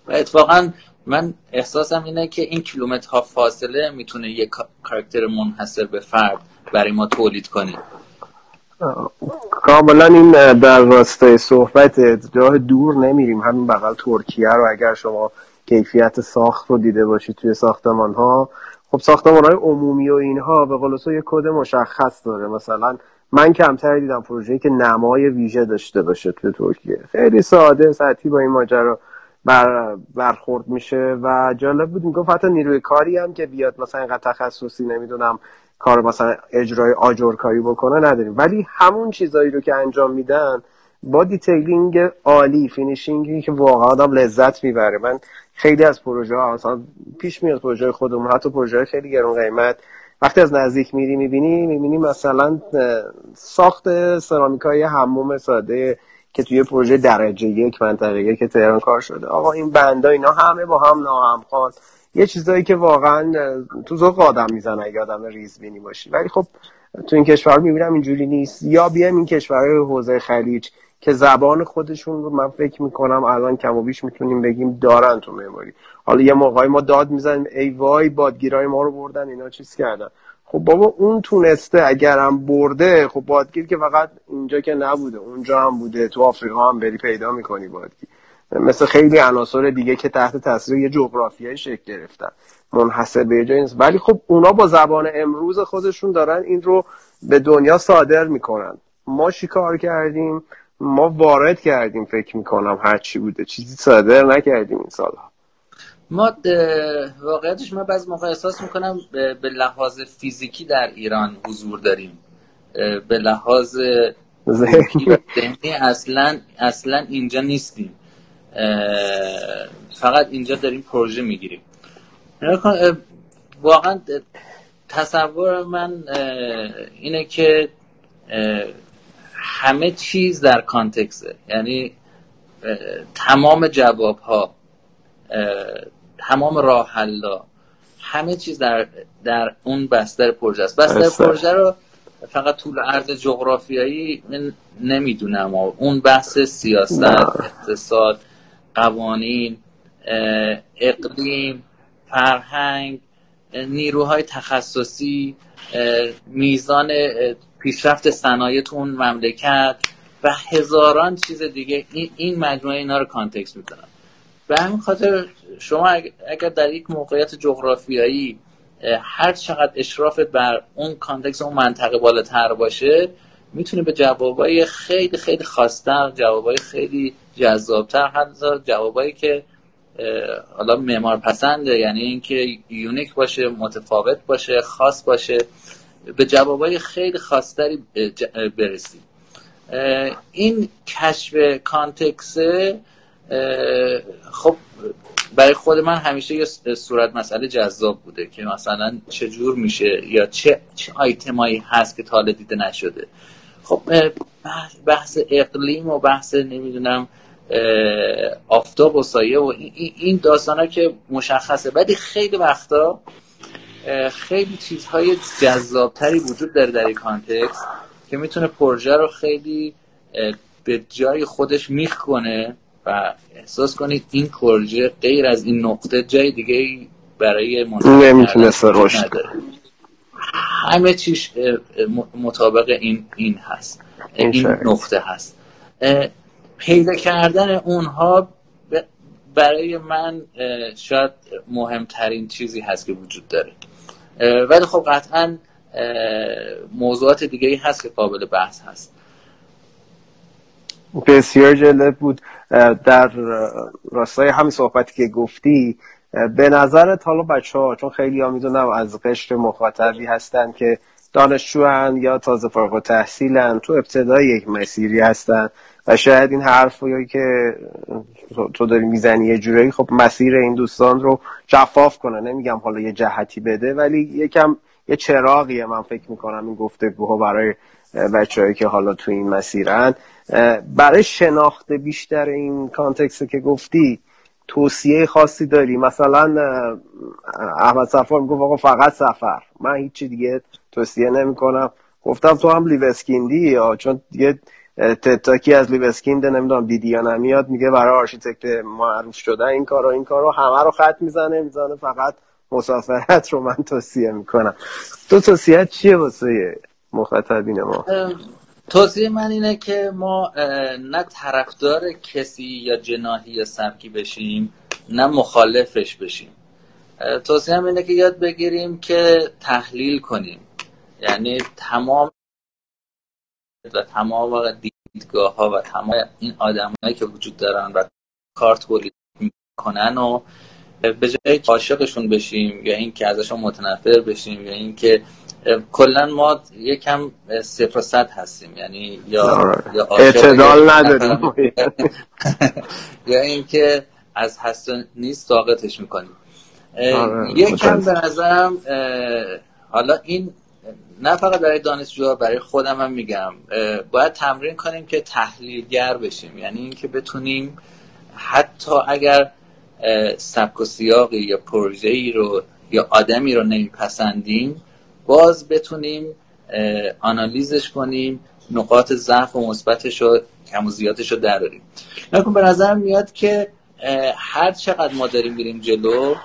و اتفاقا من احساسم اینه که این کیلومترها فاصله می‌تونه یک کارکتر منحصر به فرد برای ما تولید کنه. کاملا این در راستای صحبت جاه دور نمیریم. همین بغل ترکیه رو اگر شما کیفیت ساخت رو دیده باشید توی ساختمان ها خب ساختمان های عمومی و اینها به قول یه کد مشخص داره. مثلا من کمتر دیدم پروژه‌ای که نمای ویژه داشته باشه توی ترکیه. خیلی ساده سطحی با این ماجرا بر برخورد میشه و جالب بود. می‌گفت حتی نیروی کاری هم که بیاد مثلا اینقدر تخصصی نمی‌دونم کار مثلا اجرای آجرکاری بکنه نداریم. ولی همون چیزایی رو که انجام میدن با detailing عالی finishing ی که واقعا آدم لذت می‌بره. من خیلی از پروژه ها مثلا پیش میاد پروژه خودمون حتی پروژه خیلی گرون قیمت وقتی از نزدیک میری می‌بینی می‌بینی مثلا ساخت سرامیکای حموم ساده که توی پروژه درجه یک منطقه که تهران کار شده. آقا این بندا اینا همه با هم ناهمخوان یه چیزایی که واقعا تو ذوق آدم می‌زنه اگه آدم ریزبینی باشی. ولی خب تو این کشور می‌بینم اینجوری نیست. یا بیایم این کشورهای حوزه خلیج که زبان خودشون رو من فکر می‌کنم الان کم و بیش می‌تونیم بگیم دارن تو معماری. حالا یه موقعی ما داد می‌زنیم ای وای بادگیرای ما رو بردن اینا چیز کردن. خب بابا اون تونسته اگرم برده خب بادگیر که فقط اینجا که نبوده اونجا هم بوده تو آفریقا هم بری پیدا می‌کنی بادگیر. مثل خیلی عناصر دیگه که تحت تاثیر یه جغرافیایی شکل گرفتن. منحصر به جای نیست. ولی خب اونا با زبان امروز خودشون دارن این رو به دنیا صادر می‌کنن. ما شکار کردیم؟ ما وارد کردیم فکر می‌کنم هر چی بوده. چیزی صادر نکردیم این سالها. ما واقعیتش ما بعض موقع احساس می‌کنم به لحاظ فیزیکی در ایران حضور داریم. به لحاظ ذهنی. اصلا اصلا اینجا نیستیم. فقط اینجا داریم پروژه می‌گیریم. واقعا تصور من اینه که همه چیز در کانتکسه. یعنی تمام جواب ها تمام راه حلا همه چیز در, در اون بستر پروژه است. بستر پروژه رو فقط طول عرض جغرافیایی نمی‌دونم. اون بحث سیاست اقتصاد قوانین اقلیم فرهنگ نیروهای تخصصی میزان پیشرفت صنایع اون مملکت و هزاران چیز دیگه. این مجموعه اینا رو context می‌کنن به همین خاطر شما اگر در یک موقعیت جغرافیایی هر چقدر اشرافت بر اون context اون منطقه بالاتر باشه می‌تونه به جوابای خیلی خیلی خاصتر جوابای خیلی جذابتر حتی جوابایی که حالا معمار پسنده یعنی اینکه unique باشه متفاوت باشه خاص باشه. به جوابای خیلی خاصتری برسیم. این کشف کانتکس خب برای خود من همیشه یه صورت مسئله جذاب بوده که مثلا چجور میشه یا چه, چه آیتمایی هست که تا دیده نشده. خب بحث اقلیم و بحث نمی‌دونم آفتاب و سایه و این داستان ها که مشخصه. ولی خیلی وقتا خیلی چیزهای جذابتری وجود داره در این کانتکس که می‌تونه پروژه رو خیلی به جای خودش میخ کنه و احساس کنید این پروژه غیر از این نقطه جای دیگه برای نمی‌تونست رشد همه چیش مطابق این این هست این نقطه هست. پیدا کردن اونها برای من شاید مهمترین چیزی هست که وجود داره. ولی خب قطعا موضوعات دیگه هست که قابل بحث هست. بسیار جالب بود. در راستای همین صحبتی که گفتی به نظرت حالا بچه ها چون خیلی ها می‌دونم از قشر مخاطبی هستن که دانشجو یا تازه فارغ تحصیلن تو ابتدای یک مسیری هستن. و شاید این حرف که تو داری می‌زنی یه جورایی خب مسیر این دوستان رو جفاف کنه. نمیگم حالا یه جهتی بده ولی یکم یه چراغیه من فکر می‌کنم این گفتگوها برای بچههایی که حالا تو این مسیرن. برای شناخت بیشتر این کانتکست که گفتی توصیه خاصی داری. مثلا احمد سفار می‌گفت آقا فقط سفر. من هیچی دیگه توصیه نمی‌کنم. گفتم تو هم لیوسکیندی یا چون دیگه تتاکی از لیوسکینده نمی‌دونم دیدی یا نمیاد میگه برای آرشیتکت معروف شده این کار و این کار رو همه رو خط می‌زنه می‌زنه فقط مسافرت رو من توصیه می‌کنم. تو توصیه چیه واسه مخاطبین ما؟ توصیه من اینه که ما نه طرفدار کسی یا جناهی یا سبکی بشیم نه مخالفش بشیم. توصیه هم اینه که یاد بگیریم که تحلیل کنیم. یعنی تمام و تمام دیدگاه ها و تمام این آدمایی که وجود دارن و کار تولید می‌کنن و به جای عاشقشون بشیم یا اینکه ازشون متنفر بشیم یا اینکه کلا ما یکم صفر و صد هستیم یعنی یا آره. یا اعتدال نداریم [LAUGHS] یا اینکه از هست نیست ساقطش می‌کنیم آره. یکم به نظرم حالا این نه فقط برای دانشجوها برای خودم هم میگم باید تمرین کنیم که تحلیلگر بشیم. یعنی اینکه بتونیم حتی اگر سبک و سیاقی یا پروژه ای رو یا آدمی رو نمیپسندیم باز بتونیم آنالیزش کنیم نقاط ضعف و مثبتش و کم و زیادش رو دراریم نکن به نظر میاد که هر چقدر ما داریم میریم جلو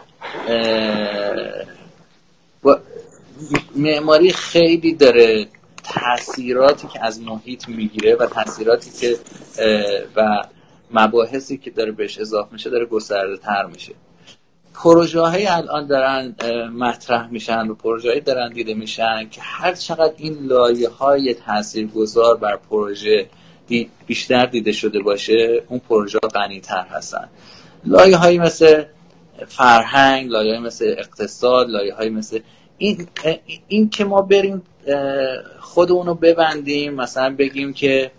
معماری خیلی داره تاثیراتی که از محیط می‌گیره و تاثیراتی که و مباحثی که داره بهش اضافه میشه داره گسترده تر میشه. پروژه های الان دارن مطرح میشن و پروژه های دارن دیده میشن که هر چقدر این لایه های تاثیر گذار بر پروژه بیشتر دیده شده باشه اون پروژه غنی تر هستن. لایه های مثل فرهنگ لایه های مثل اقتصاد لایه های مثل این, این که ما بریم خودمون رو ببندیم مثلا بگیم که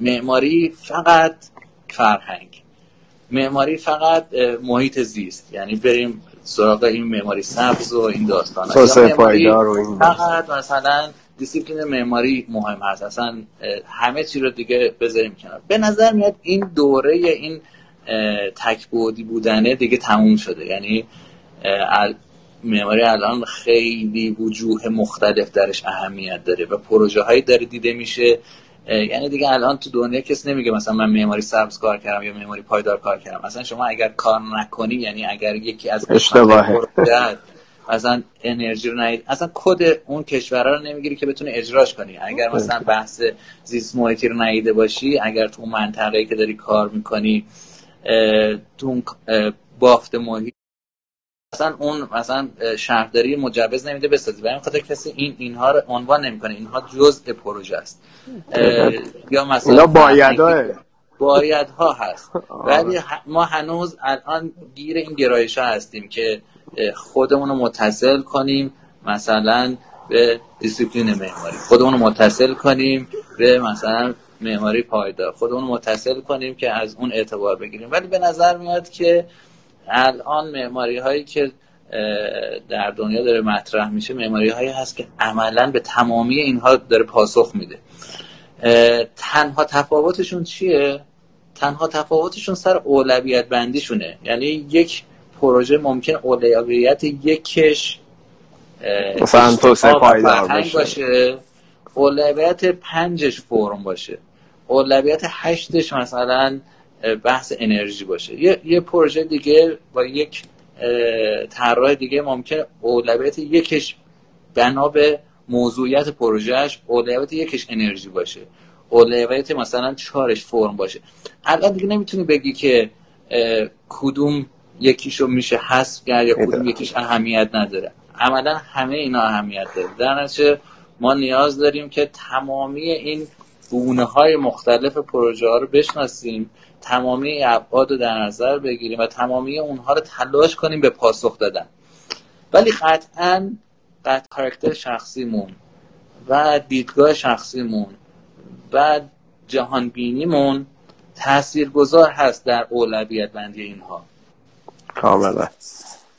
معماری فقط فرهنگ. معماری فقط محیط زیست. یعنی بریم سراغ این معماری سبز و این داستان. پایدار و این فقط مثلا دیسیپلین معماری مهم هست. اصلا همه چی رو دیگه بذاریم کنار. به نظر میاد این دوره این تکبودی بودنه دیگه تموم شده. یعنی معماری الان خیلی وجوه مختلف درش اهمیت داره و پروژه هایی داره دیده میشه. یعنی دیگه الان تو دنیا کس نمیگه مثلا من معماری سبز کار کردم یا معماری پایدار کار کردم. مثلا شما اگر کار نکنی یعنی اگر یکی از اشتباهه. مثلا انرژی رو نهید اصلا کد اون کشورها رو نمی‌گیری که بتونی اجراش کنی. اگر مثلا بحث زیست محیطی رو نهیده باشی اگر تو اون منطقه که داری کار می‌کنی تو بافت محیط اصلا اون مثلا شهرداری مجوز نمیده بسازی. برای خاطر کسی این اینها رو عنوان نمی‌کنه. اینها جزء پروژه است. یا مثلا بایدها. بایدها هست. ولی ما هنوز الان گیر این گرایش ها هستیم که خودمون رو متصل کنیم مثلا به دیسیپلین معماری. خودمون رو متصل کنیم به مثلا معماری پایدار. خودمون متصل کنیم که از اون اعتبار بگیریم. ولی به نظر میاد که الان معماری هایی که در دنیا داره مطرح میشه معماری هایی هست که عملا به تمامی اینها داره پاسخ میده. تنها تفاوتشون چیه؟ تنها تفاوتشون سر اولویت بندیشونه. یعنی یک پروژه ممکن اولویت یکش مثلا توسعه پایدار باشه. اولویت پنجش فرم باشه. اولویت هشتش مثلا بحث انرژی باشه. یه, یه پروژه دیگه با یک طراح دیگه ممکن اولویت یکش بنا به موضوعیت پروژهش اولویت یکش انرژی باشه. اولویت مثلا چهارش فرم باشه. الان دیگه نمی‌تونی بگی که کدوم یکیشو میشه حذف کرد یا کدوم یکیش اهمیت نداره. عملا همه اینا اهمیت داره. در نتیجه ما نیاز داریم که تمامی این گونه های مختلف پروژه ها رو بشناسیم. تمامی ابعاد رو در نظر بگیریم و تمامی اونها رو تلاش کنیم به پاسخ دادن. ولی قطعا قطع کارکتر شخصیمون و دیدگاه شخصیمون و جهان بینیمون تاثیرگذار هست در اولویت بندی اینها. کاملا.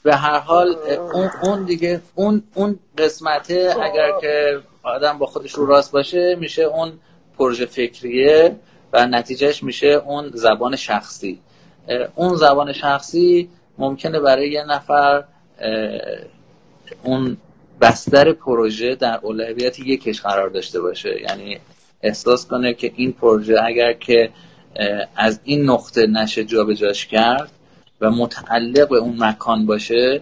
به هر حال اون, اون دیگه اون اون قسمته اگر که آدم با خودش رو راست باشه میشه اون پروژه فکریه و نتیجهش میشه اون زبان شخصی. اون زبان شخصی ممکنه برای یه نفر اون بستر پروژه در اولویت یکش قرار داشته باشه. یعنی احساس کنه که این پروژه اگر که از این نقطه نشه جابجاش کرد و متعلق به اون مکان باشه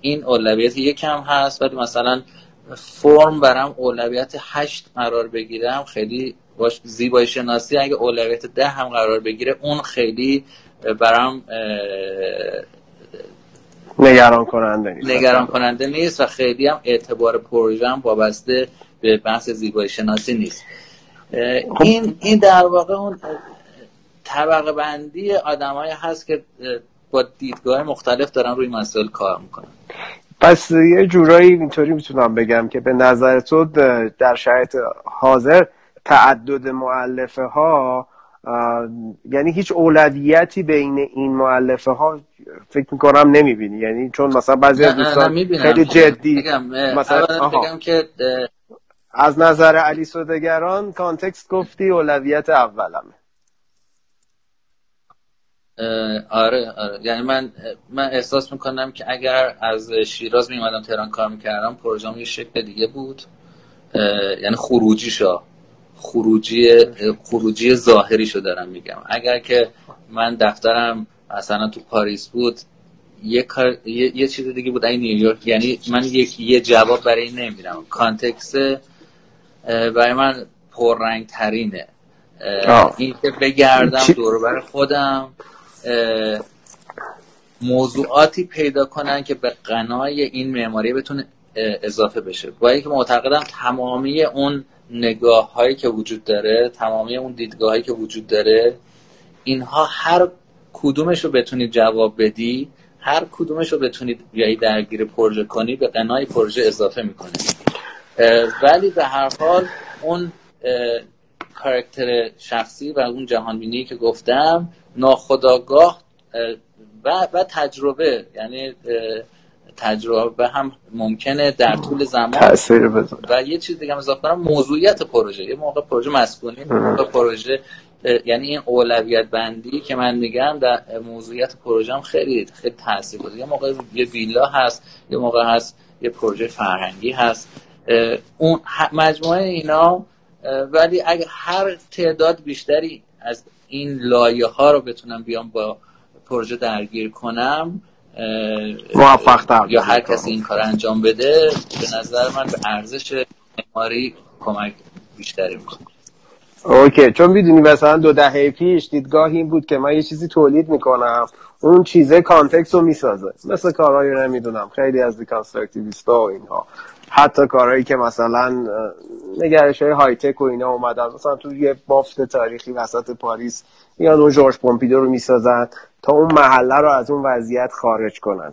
این اولویت یکم هست. ولی مثلا فرم برم اولویت هشت قرار بگیرم خیلی زیبایی شناسی اگه اولویت ده هم قرار بگیره اون خیلی برام نگران کننده نیست. نگران کننده نیست و خیلی هم اعتبار پروژه هم وابسته به بحث زیبایی شناسی نیست. خب. این این در واقع اون طبقه بندی آدمایی هست که با دیدگاه مختلف دارن روی مسائل کار می‌کنن. پس یه جورایی اینطوری می‌تونم بگم که به نظر تو در شرایط حاضر تعدد معلفه ها یعنی هیچ اولویتی بین این معلفه ها فکر می‌کنم نمی‌بینی. یعنی چون مثلا بعضی از دوستان خیلی جدی مثلا بگم که از نظر علی سودگران کانتکست گفتی اولویت اولمه. آره آره. یعنی من من احساس می‌کنم که اگر از شیراز میمدم تهران کار می‌کردم پروژم یه شکل دیگه بود. یعنی خروجی شا خروجی خروجی ظاهری شو دارم میگم. اگر که من دفترم مثلا تو پاریس بود یه, کار، یه،, یه چیز دیگه بود این نیویورک یعنی من یک یه جواب برای این نمیدم. کانتکس برای من پررنگ ترینه این که بگردم دور خودم موضوعاتی پیدا کنم که به غنای این معماری بتونه اضافه بشه. با اینکه معتقدم تمامی اون نگاه هایی که وجود داره تمامی اون دیدگاه هایی که وجود داره اینها هر کدومش رو بتونید جواب بدی هر کدومش رو بتونید بیایی درگیر پروژه کنی به قنای پروژه اضافه می‌کنه. ولی به هر حال اون کارکتر شخصی و اون جهانبینی که گفتم ناخداگاه و, و تجربه یعنی تجربه هم ممکنه در طول زمان تاثیر بذاره. و یه چیز دیگه هم اضافه کنم موضوعیت پروژه. یه موقع پروژه مسکونی موقع پروژه یعنی این اولویت بندی که من میگم در موضوعیت پروژه هم خیلی خیلی تاثیر گذاره یه موقع یه ویلا هست یه موقع هست یه پروژه فرهنگی هست. اون مجموعه اینا ولی اگر هر تعداد بیشتری از این لایه ها رو بتونم بیام با پروژه درگیر کنم موفق یا هر کسی این کار انجام بده به نظر من به ارزش معماری کمک بیشتری می‌کنه. okay چون می‌دونی مثلا دو دهه پیش دیدگاه این بود که من یه چیزی تولید می‌کنم اون چیزه context رو می‌سازه. مثل کارهایی نمی‌دونم خیلی از deconstructivist و اینها. حتی کارهایی که مثلا نگرش های high-tech و اینا اومدن. مثلا تو یه بافت تاریخی وسط پاریس یا اون جورج پومپیدو رو می‌سازن. تا اون محله رو از اون وضعیت خارج کنن.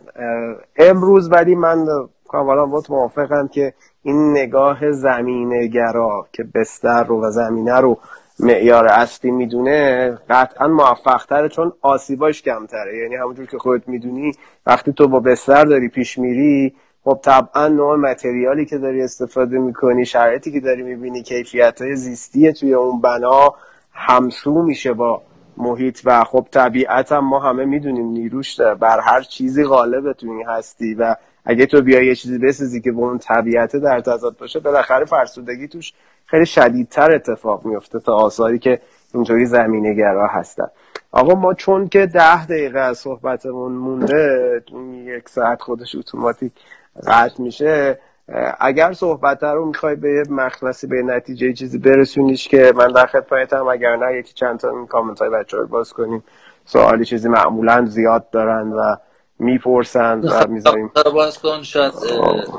امروز ولی من کاملا با موافقم که این نگاه زمینگرا که بستر رو و زمینه رو معیار اصلی می‌دونه قطعا موفق تره چون آسیباش کمتره. یعنی همونجور که خودت می‌دونی وقتی تو با بستر داری پیش میری خب طبعا نوع متریالی که داری استفاده می‌کنی شرایطی که داری می‌بینی کیفیت های زیستی توی اون بنا همسو میشه با محیط و خب طبیعت هم ما همه می‌دونیم نیروش بر هر چیزی غالبه تو این هستی و اگه تو بیای یه چیزی بسازی که با اون طبیعت در تضاد باشه بالاخره فرسودگی توش خیلی شدیدتر اتفاق میفته تا آثاری که اینطوری زمینه گرا هستن. آقا ما چون که ده دقیقه از صحبتمون مونده اون یک ساعت خودش اتوماتیک قطع میشه اگر صحبت رو می‌خوای به مخلصی به نتیجه چیزی برسونیش که من در خدمتم اگر نه یکی چند تا این کامنت های بچه رو باز کنیم. سوالی چیزی معمولا زیاد دارن و می‌پرسن و می‌ذاریم. باز کن شاید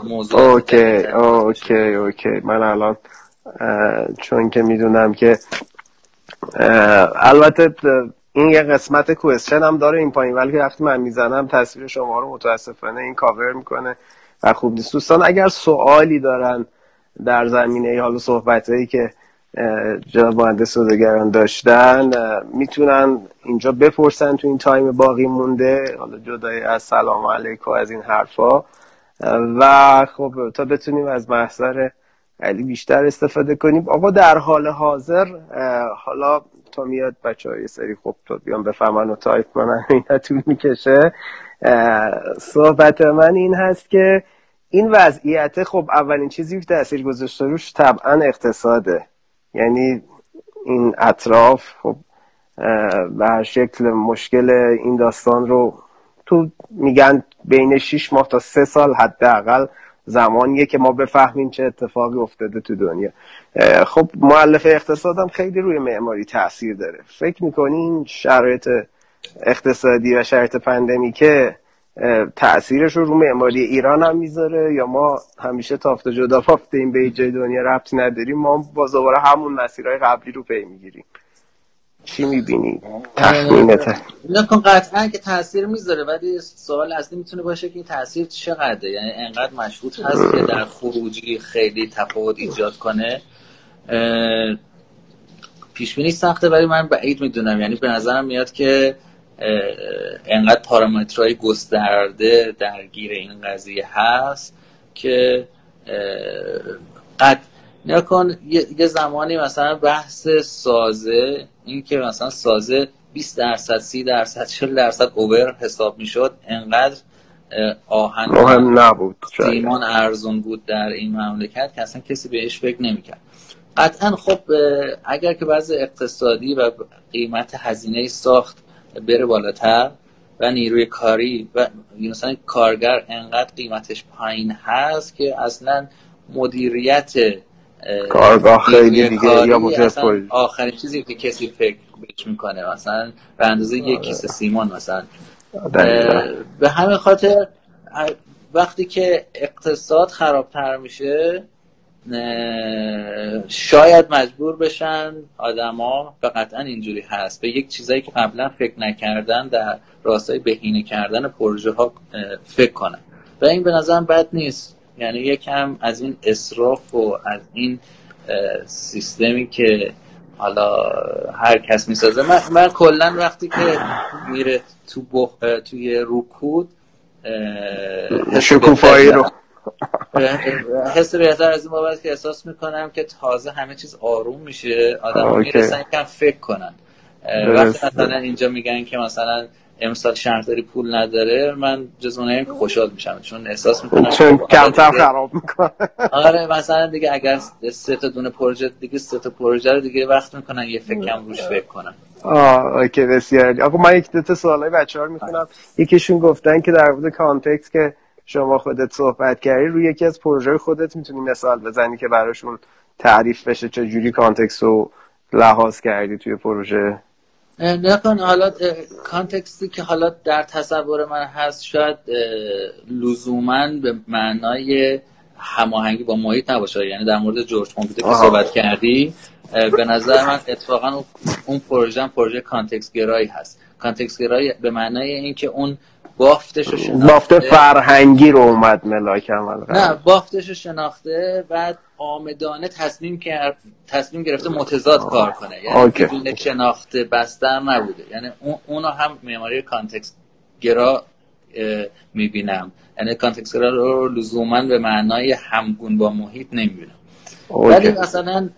موضوع اوکی اوکی اوکی من الان چون که می‌دونم که البته این یه قسمت question هم داره این پایین ولی وقتی من می‌زنم تصویر شما رو متاسفانه این کاور می‌کنه. و خوب نیست. دوستان اگر سوالی دارن در زمینه حال صحبت هایی که جناب مهندس سودگران داشتن می‌تونن اینجا بپرسن تو این تایم باقی مونده. حالا جدای از سلام علیکم از این حرفا. و خب تا بتونیم از محضر علی بیشتر استفاده کنیم. آقا در حال حاضر حالا تا میاد بچه های سری خب تا بیان بفهمن و تایپ کنن این طول می‌کشه. صحبت من این هست که این وضعیت خب اولین چیزی که تاثیر گذاشته روش طبعا اقتصاده. یعنی این اطراف خب به هر شکل مشکل این داستان رو تو میگن بین 6 ماه تا سه سال حداقل زمانیه که ما بفهمیم چه اتفاقی افتاده تو دنیا. خب معلف اقتصادم خیلی روی معماری تاثیر داره. فکر می‌کنین شرایط اقتصادی و شرایط پندمیکه تاثیرش رو رو معماری ایران هم می‌ذاره یا ما همیشه تافت جدا بافته این به جای دنیا ربطی نداریم ما با دوباره همون مسیرهای قبلی رو پی می‌گیریم. چی می‌بینی؟ تخمینته نکن قطعا که تاثیر می‌ذاره ولی سوال اصلی می‌تونه باشه که این تاثیر چقدره. یعنی انقدر مشهود هست که در خروجی خیلی تفاوت ایجاد کنه. پیشبینی سخته ولی من بعید می‌دونم. یعنی به نظرم میاد که انقدر پارامترهای گسترده درگیر این قضیه هست که قد نکن یه زمانی مثلا بحث سازه این که مثلا سازه 20 درصد 30 درصد 40 درصد اوور حساب می‌شد انقدر آهن مهم نبود. سیمان ارزون بود در این مملکت که اصلا کسی بهش فکر نمی‌کرد. قطعا خب اگر که وضع اقتصادی و قیمت هزینه ساخت بره بالاتر و نیروی کاری و مثلا کارگر انقدر قیمتش پایین هست که اصلا مدیریت کارگاه خیلی دیگه یا آخرین چیزی که کسی فکر بهش می‌کنه مثلا به اندازه یک کیسه سیمان مثلا. به همین خاطر وقتی که اقتصاد خرابتر میشه شاید مجبور بشن آدما و قطعا اینجوری هست. به یک چیزایی که قبلا فکر نکردن در راستای بهینه کردن پروژه ها فکر کنن. و این به نظرم بد نیست. یعنی یکم از این اصراف و از این سیستمی که حالا هر کس می‌سازه. من, من کلا وقتی که میره تو بخ... توی رکود شکوفایی رو حس بهتر از این بابت که احساس می‌کنم که تازه همه چیز آروم میشه. آدم می‌رسن کم فکر کنن. وقتی مثلا اینجا میگن که مثلا امسال شهرداری پول نداره من جز اونایی که خوشحال میشم چون احساس می‌کنم چون کمتر خراب می‌کنه. آره مثلا دیگه اگر سه تا دونه پروژه دیگه سه تا پروژه رو دیگه وقت می‌کنن یه فکرم روش فکر کنن. آه okay بسیار آقا من یک دو تا سوالای بچه‌ها رو می‌خونم. یکیشون گفتن که در مورد context که شما خودت صحبت کردی روی یکی از پروژه خودت می‌تونی مثال بزنی که براشون تعریف بشه چه جوری کانتکست رو لحاظ کردی توی پروژه؟ نکن حالا کانتکستی که حالا در تصور من هست شاید لزوما به معنای هماهنگی با محیط نباشه. یعنی در مورد جورج کامپیوتر که صحبت کردی به نظر من اتفاقا اون پروژه هم پروژه کانتکست گرایی هست. کانتکست گرایی به معنای اینکه اون بافتش رو شناخته. بافت فرهنگی رو اومد ملاک نه بافتش رو شناخته بعد عامدانه تصمیم کرد تصمیم گرفته متضاد کار کنه. یعنی بدون شناخته بستر نبوده. یعنی اونو هم معماری context گرا می‌بینم. یعنی context گرا رو لزوما به معنای همگون با محیط نمی‌بینم. ولی مثلا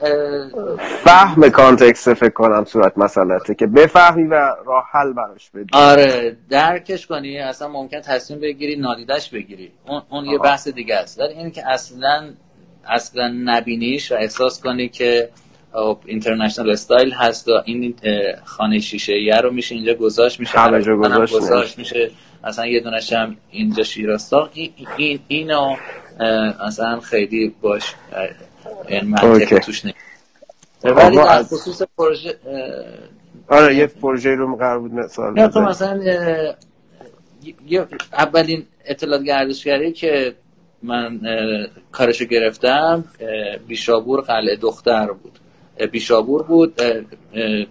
فهم context فکر کنم صورت مسئلته که بفهمی و راه حل براش بدی. آره درکش کنی اصلا ممکن تصمیم بگیری نادیدش بگیری. اون, اون یه بحث دیگه است. ولی این که اصلا اصلا نبینیش و احساس کنی که اینترنشنال استایل هست و این خانه شیشه یه رو میشه اینجا گذاشت میشه همه جا گذاشت, گذاشت میشه اصلا یه دونش هم اینجا شیراستا این این اینو اصلا خیلی باش این منطقه توش نیست ولی در خصوص پروژه آره یه پروژه رو قرار بود مثال نه تو مثلا اولین اطلاعات گردشگری که من کارشو گرفتم بیشابور قلعه دختر بود. بیشابور بود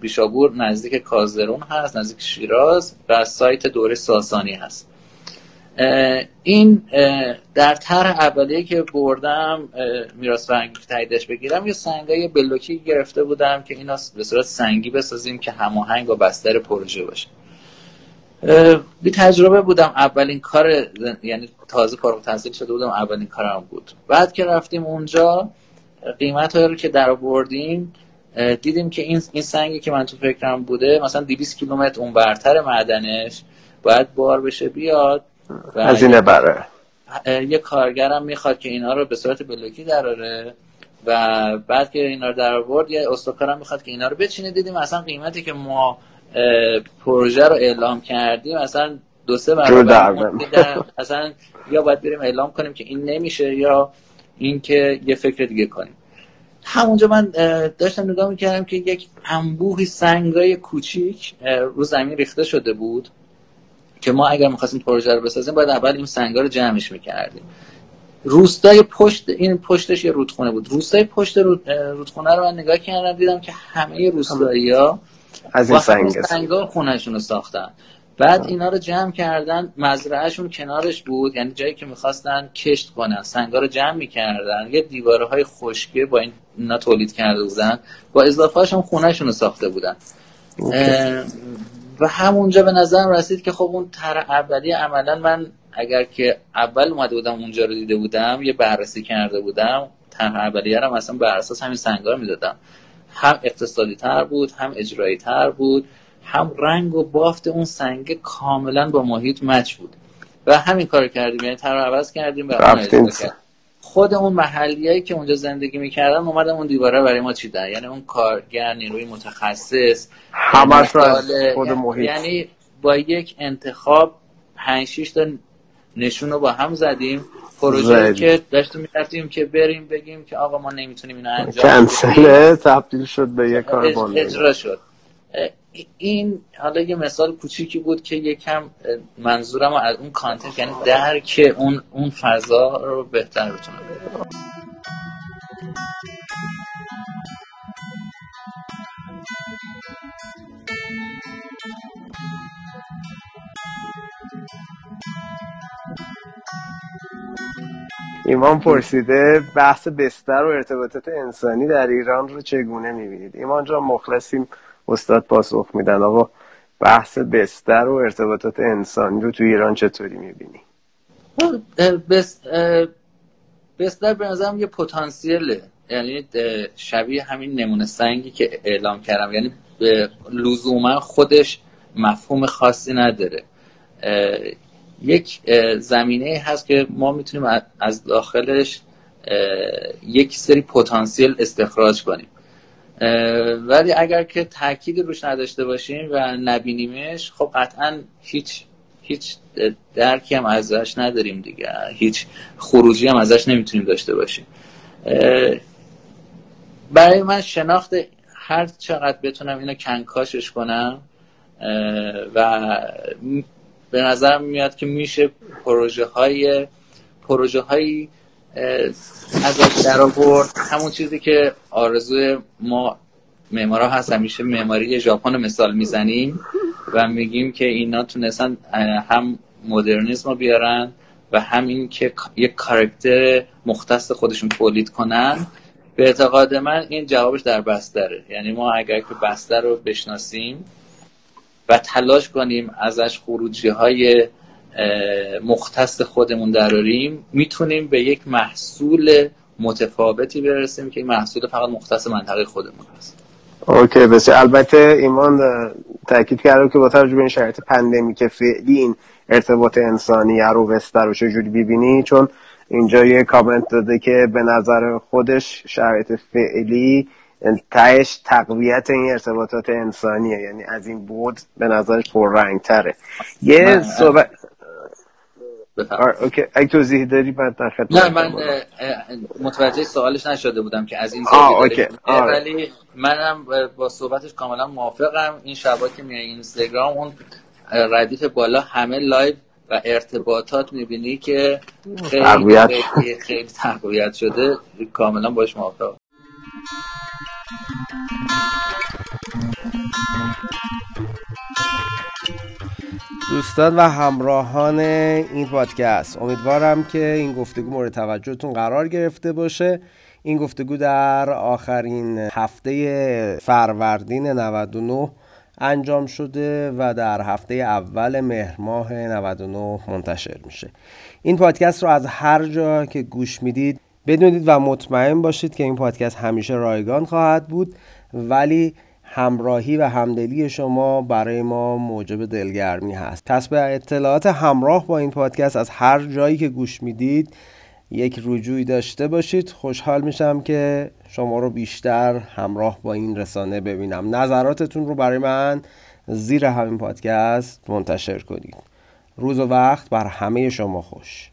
بیشابور نزدیک کازرون هست نزدیک شیراز و سایت دوره ساسانی هست. این در طرح اولیه که بردم میراث فرهنگی تاییدش بگیرم یه سنگای بلوکی گرفته بودم که اینا به صورت سنگی بسازیم که هماهنگ با بستر پروژه باشه. بی تجربه بودم اولین کار یعنی تازه فارغ التحصیل شده بودم اولین کارم بود. بعد که رفتیم اونجا قیمت رو که در آوردیم دیدیم که این این سنگی که من تو فکرم بوده مثلا 200 کیلومتر اون برتر معدنش باید بار بشه بیاد. هزینه بره. یه کارگرم می‌خواد که اینا رو به صورت بلوکی دراره و بعد که اینا رو در آورد یه استوکارم می‌خواد که اینا رو بچینه. دیدیم اصلا قیمتی که ما پروژه رو اعلام کردیم اصلا دو سه برابر اصلا یا باید بریم اعلام کنیم که این نمیشه یا اینکه یه فکر دیگه کنیم. همونجا من داشتم نگاه می‌کردم که یک انبوهی سنگای کوچیک رو زمین ریخته شده بود. که ما اگر می‌خواستیم پروژه رو بسازیم باید اول این سنگا رو جمعش می‌کردیم. روستای پشت این پشتش یه رودخونه بود. روستای پشت رودخونه رو من نگاه کردم دیدم که همه روستایی ها از این سنگ سنگا خونهشون رو ساختن. بعد اینا رو جمع کردن مزرعهشون کنارش بود. یعنی جایی که می‌خواستن کشت کنن. سنگا رو جمع می‌کردن. یه دیواره های خشکه با این اینا تولید کرده بودن. با اضافه هاشون خونهشون رو ساخته بودن. و همونجا به نظرم رسید که خب اون تر اولی عملا من اگر که اول اومده بودم اونجا رو دیده بودم یه بررسی کرده بودم تر اولیه رو مثلا بر اساس همین سنگا می‌دادم. هم اقتصادی تر بود هم اجرایی تر بود هم رنگ و بافت اون سنگ کاملا با محیط مچ بود. و همین کار کردیم یعنی تر عوض کردیم و خود اون محلیایی که اونجا زندگی می‌کردن اومدن اون دیواره برای ما چیدن؟ یعنی اون کارگر نیروی متخصص همش خود محیط. یعنی با یک انتخاب 5 6 تا نشون رو با هم زدیم. پروژه که داشتیم می‌رفتیم که بریم بگیم که آقا ما نمی‌تونیم اینو انجام کنسله تبدیل شد به یک کار اجرا شد. این حالا یه مثال کوچیکی بود که یکم منظورم از اون کانتنت یعنی درک اون اون فضا رو بهتر بتونم. ایمان پرسیده بحث بستر و ارتباطات انسانی در ایران رو چگونه می‌بینید؟ ایمان جان مخلصیم. استاد پاسخ میدن. آقا بحث بستر و ارتباطات انسانی رو تو ایران چطوری می‌بینی؟ بستر به نظرم یه پتانسیله. یعنی شبیه همین نمونه سنگی که اعلام کردم. یعنی لزوما خودش مفهوم خاصی نداره. یک زمینه هست که ما می‌تونیم از داخلش یک سری پتانسیل استخراج کنیم. ولی اگر که تاکید روش نداشته باشیم و نبینیمش خب قطعا هیچ هیچ درکی هم ازش نداریم دیگه. هیچ خروجی هم ازش نمی‌تونیم داشته باشیم. برای من شناخت هر چقدر بتونم اینو کنکاشش کنم و به نظر میاد که میشه پروژه های پروژه هایی ازش در آورد. همون چیزی که آرزوی ما معمارا هست. همیشه معماری ژاپن مثال می‌زنیم و میگیم که اینا تونستن هم مدرنیسم رو بیارن و همین که یک کارکتر مختص خودشون تولید کنن. به اعتقاد من این جوابش در بستره یعنی ما اگر که بستر رو بشناسیم و تلاش کنیم ازش خروجی های مختص خودمون دراریم می‌تونیم به یک محصول متفاوتی برسیم که این محصول فقط مختص منطقه خودمون هست. اوکی بسیار. البته ایمان تاکید کرده که با توجه به این شرایط پندمی که فعلی این ارتباط انسانی رو وستر رو چجوری ببینی چون اینجا یه کامنت داده که به نظر خودش شرایط فعلی تهش تقویت این ارتباطات انسانیه یعنی از این بود به نظرش پررنگ تره یه صحبت اوکی. اگه توضیح داری بعد در نه من متوجه سوالش نشده بودم که از این آره. ولی منم با صحبتش کاملا موافقم. این شبا که میای اینستاگرام اون ردیف بالا همه لایو و ارتباطات می‌بینی که خیلی خیلی, خیلی تقویت شده. کاملا باش موافقم. دوستان و همراهان این پادکست. امیدوارم که این گفتگو مورد توجهتون قرار گرفته باشه. این گفتگو در آخرین هفته فروردین 99 انجام شده و در هفته اول مهر ماه 99 منتشر میشه. این پادکست رو از هر جا که گوش می‌دید بدونید و مطمئن باشید که این پادکست همیشه رایگان خواهد بود. ولی همراهی و همدلی شما برای ما موجب دلگرمی هست. پس به اطلاعات همراه با این پادکست از هر جایی که گوش می‌دید یک رجوعی داشته باشید. خوشحال میشم که شما رو بیشتر همراه با این رسانه ببینم. نظراتتون رو برای من زیر همین پادکست منتشر کنید. روز و وقت بر همه شما خوش.